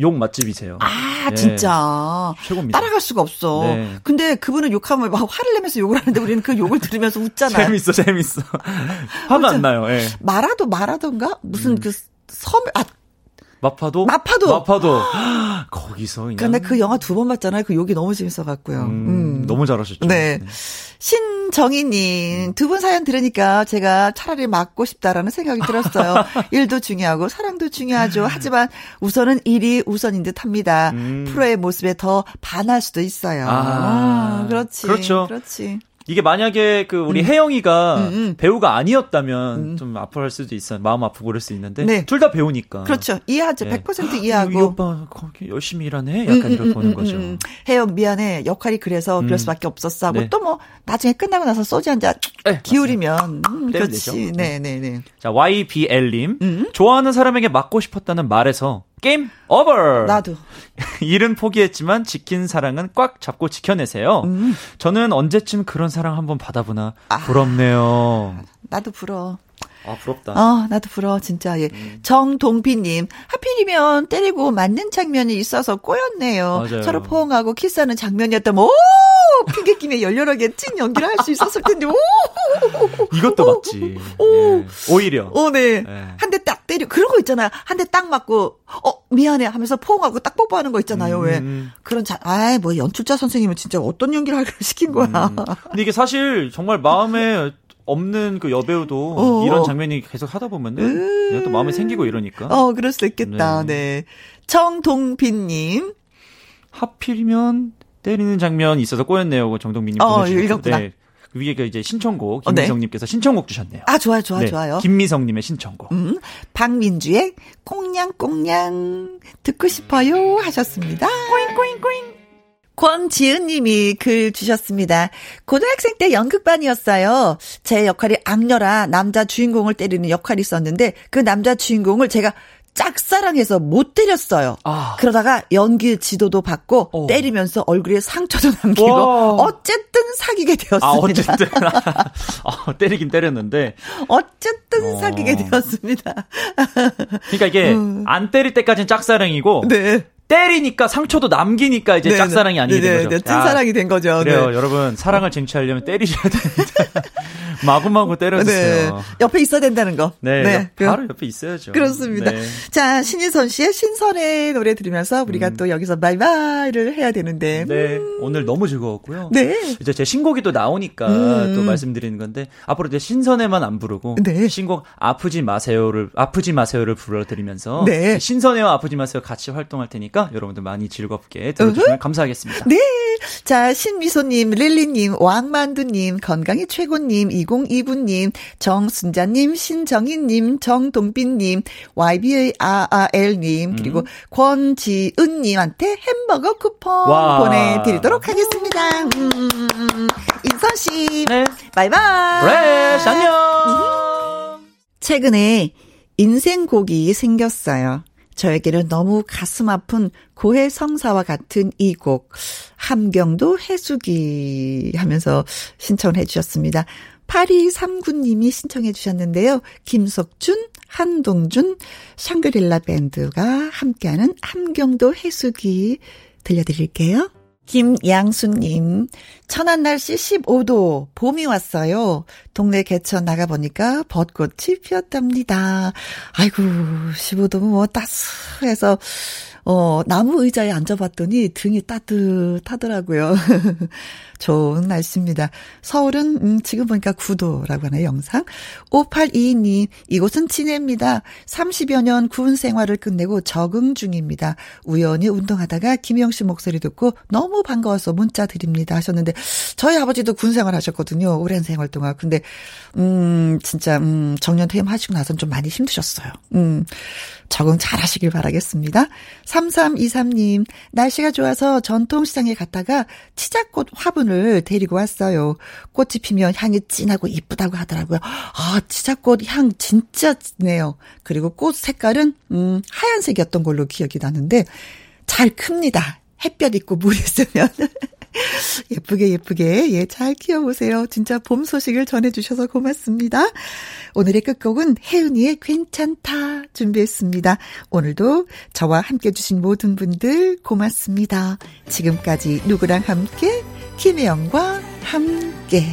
욕 맛집이세요. 아, 예, 진짜. 최고입니다. 따라갈 수가 없어. 네. 근데 그분은 욕하면 막 화를 내면서 욕을 하는데 우리는 그 욕을 들으면서 웃잖아요. 재밌어, 재밌어. 화가 안 나요, 예. 말아도 말하던가? 무슨 그 섬, 아, 마파도? 마파도. 마파도. 거기서 그냥. 근데 그 영화 두 번 봤잖아요. 그 욕이 너무 재밌어갖고요. 음, 음. 너무 잘하셨죠. 네. 신정희님, 두 분 사연 들으니까 제가 차라리 맞고 싶다라는 생각이 들었어요. 일도 중요하고 사랑도 중요하죠. 하지만 우선은 일이 우선인 듯 합니다. 음. 프로의 모습에 더 반할 수도 있어요. 아, 아, 그렇지. 그렇죠. 그렇지. 이게 만약에 그 우리 혜영이가 음, 음. 배우가 아니었다면 좀 아파할 수도 있어. 마음 아프고 그럴 수 있는데. 네. 둘다 배우니까. 그렇죠. 이해하죠. 네. 100% 이, 이 이해하고. 오빠 거기 열심히 일하네. 약간 이렇게 보는 거죠. 음, 혜영 미안해. 역할이 그래서 그럴 음. 수밖에 없었어 하고 네. 또뭐 나중에 끝나고 나서 소주 한잔 네, 기울이면 음. 그렇지. 네, 네, 네. 자, YBL님. 음. 좋아하는 사람에게 맞고 싶었다는 말에서 게임 오버. 나도. 일은 포기했지만 지킨 사랑은 꽉 잡고 지켜내세요. 음. 저는 언제쯤 그런 사랑 한번 받아보나 부럽네요. 나도 부러워. 아 부럽다. 어, 나도 부러워, 진짜. 예. 음. 정동피님, 하필이면 때리고 맞는 장면이 있어서 꼬였네요. 맞아요. 서로 포옹하고 키스하는 장면이었다면, 오! 핑계김에 열렬하게 찐 연기를 할 수 있었을 텐데, 오! 이것도 맞지. 오. 예. 오히려. 오, 네. 네. 한대 딱 때려. 그런 거 있잖아요. 한 대 딱 맞고, 어, 미안해 하면서 포옹하고 딱 뽀뽀하는 거 있잖아요. 왜. 음. 그런 자, 아이, 뭐, 연출자 선생님은 진짜 어떤 연기를 하기로 시킨 거야. 음. 근데 이게 사실 정말 마음에 없는 그 여배우도 어. 이런 장면이 계속 하다 보면은 그냥 또 마음에 생기고 이러니까. 어, 그럴 수 있겠다. 네. 정동빈님. 하필이면 때리는 장면 있어서 꼬였네요. 정동민님 어. 읽었구나. 네. 위에 그 이제 신청곡 어, 네. 김미성님께서 신청곡 주셨네요. 아, 좋아요, 좋아요, 네, 좋아요. 김미성님의 신청곡. 음, 박민주의 꽁냥꽁냥 듣고 싶어요 하셨습니다. 꼬잉 꼬잉 꼬잉. 권지은 님이 글 주셨습니다. 고등학생 때 연극반이었어요. 제 역할이 악녀라 남자 주인공을 때리는 역할이 있었는데 그 남자 주인공을 제가 짝사랑해서 못 때렸어요. 아. 그러다가 연기 지도도 받고 어. 때리면서 얼굴에 상처도 남기고 와. 어쨌든 사귀게 되었습니다. 아, 어쨌든. 아, 때리긴 때렸는데. 어쨌든 어. 사귀게 되었습니다. 그러니까 이게 안 때릴 때까지는 짝사랑이고 음. 네. 때리니까 상처도 남기니까 이제 네, 짝사랑이 네. 아니게 네, 된 네, 거죠. 네, 찐사랑이 된 거죠. 그래요, 네. 여러분. 사랑을 쟁취하려면 때리셔야 됩니다. 마구마구 네. 때려주세요. 옆에 있어야 된다는 거. 네, 그- 바로 옆에 있어야죠. 그렇습니다. 네. 자, 신희선 씨의 신선의 노래 들으면서 우리가 또 여기서 바이바이를 해야 되는데. 음. 네, 오늘 너무 즐거웠고요. 네. 이제 제 신곡이 또 나오니까 음. 또 말씀드리는 건데 앞으로 이제 신선해만 안 부르고 네. 신곡 아프지 마세요를 아프지 마세요를 불러드리면서 네. 신선해와 아프지 마세요 같이 활동할 테니까 여러분들 많이 즐겁게 들어주시면 감사하겠습니다. 네. 자, 신미소님, 릴리님, 왕만두님, 건강이 최고님, 2029님, 정순자님, 신정희님, 정동빈님, YBAR님, 음. 그리고 권지은님한테 햄버거 쿠폰 와. 보내드리도록 하겠습니다. 음, 인선씨. 네, 바이바이. 브레쉬 안녕. 최근에 인생곡이 생겼어요. 저에게는 너무 가슴 아픈 고해 성사와 같은 이 곡, 함경도 해수기 하면서 신청을 해주셨습니다. 8239님이 신청해 주셨는데요. 김석준, 한동준, 샹그릴라 밴드가 함께하는 함경도 해수기 들려드릴게요. 김양수님, 천안 날씨 15도, 봄이 왔어요. 동네 개천 나가보니까 벚꽃이 피었답니다. 아이고, 15도면 뭐 따스해서, 어, 나무 의자에 앉아봤더니 등이 따뜻하더라고요. 좋은 날씨입니다. 서울은 음, 지금 보니까 9도라고 하네요, 영상. 5822님, 이곳은 진해입니다. 30여 년 군 생활을 끝내고 적응 중입니다. 우연히 운동하다가 김영 씨 목소리 듣고 너무 반가워서 문자 드립니다 하셨는데 저희 아버지도 군 생활 하셨거든요. 오랜 생활 동안. 근데 음, 진짜 음, 정년 퇴임하시고 나선 좀 많이 힘드셨어요. 음. 적응 잘 하시길 바라겠습니다. 3323님, 날씨가 좋아서 전통시장에 갔다가 치자꽃 화분 을 데리고 왔어요. 꽃이 피면 향이 진하고 이쁘다고 하더라고요. 아, 치자꽃 향 진짜 진해요. 그리고 꽃 색깔은, 음, 하얀색이었던 걸로 기억이 나는데, 잘 큽니다. 햇볕 있고 물 있으면. 예쁘게 예쁘게 예 잘 키워보세요. 진짜 봄 소식을 전해주셔서 고맙습니다. 오늘의 끝곡은 혜은이의 괜찮다 준비했습니다. 오늘도 저와 함께 해주신 모든 분들 고맙습니다. 지금까지 누구랑 함께 김혜영과 함께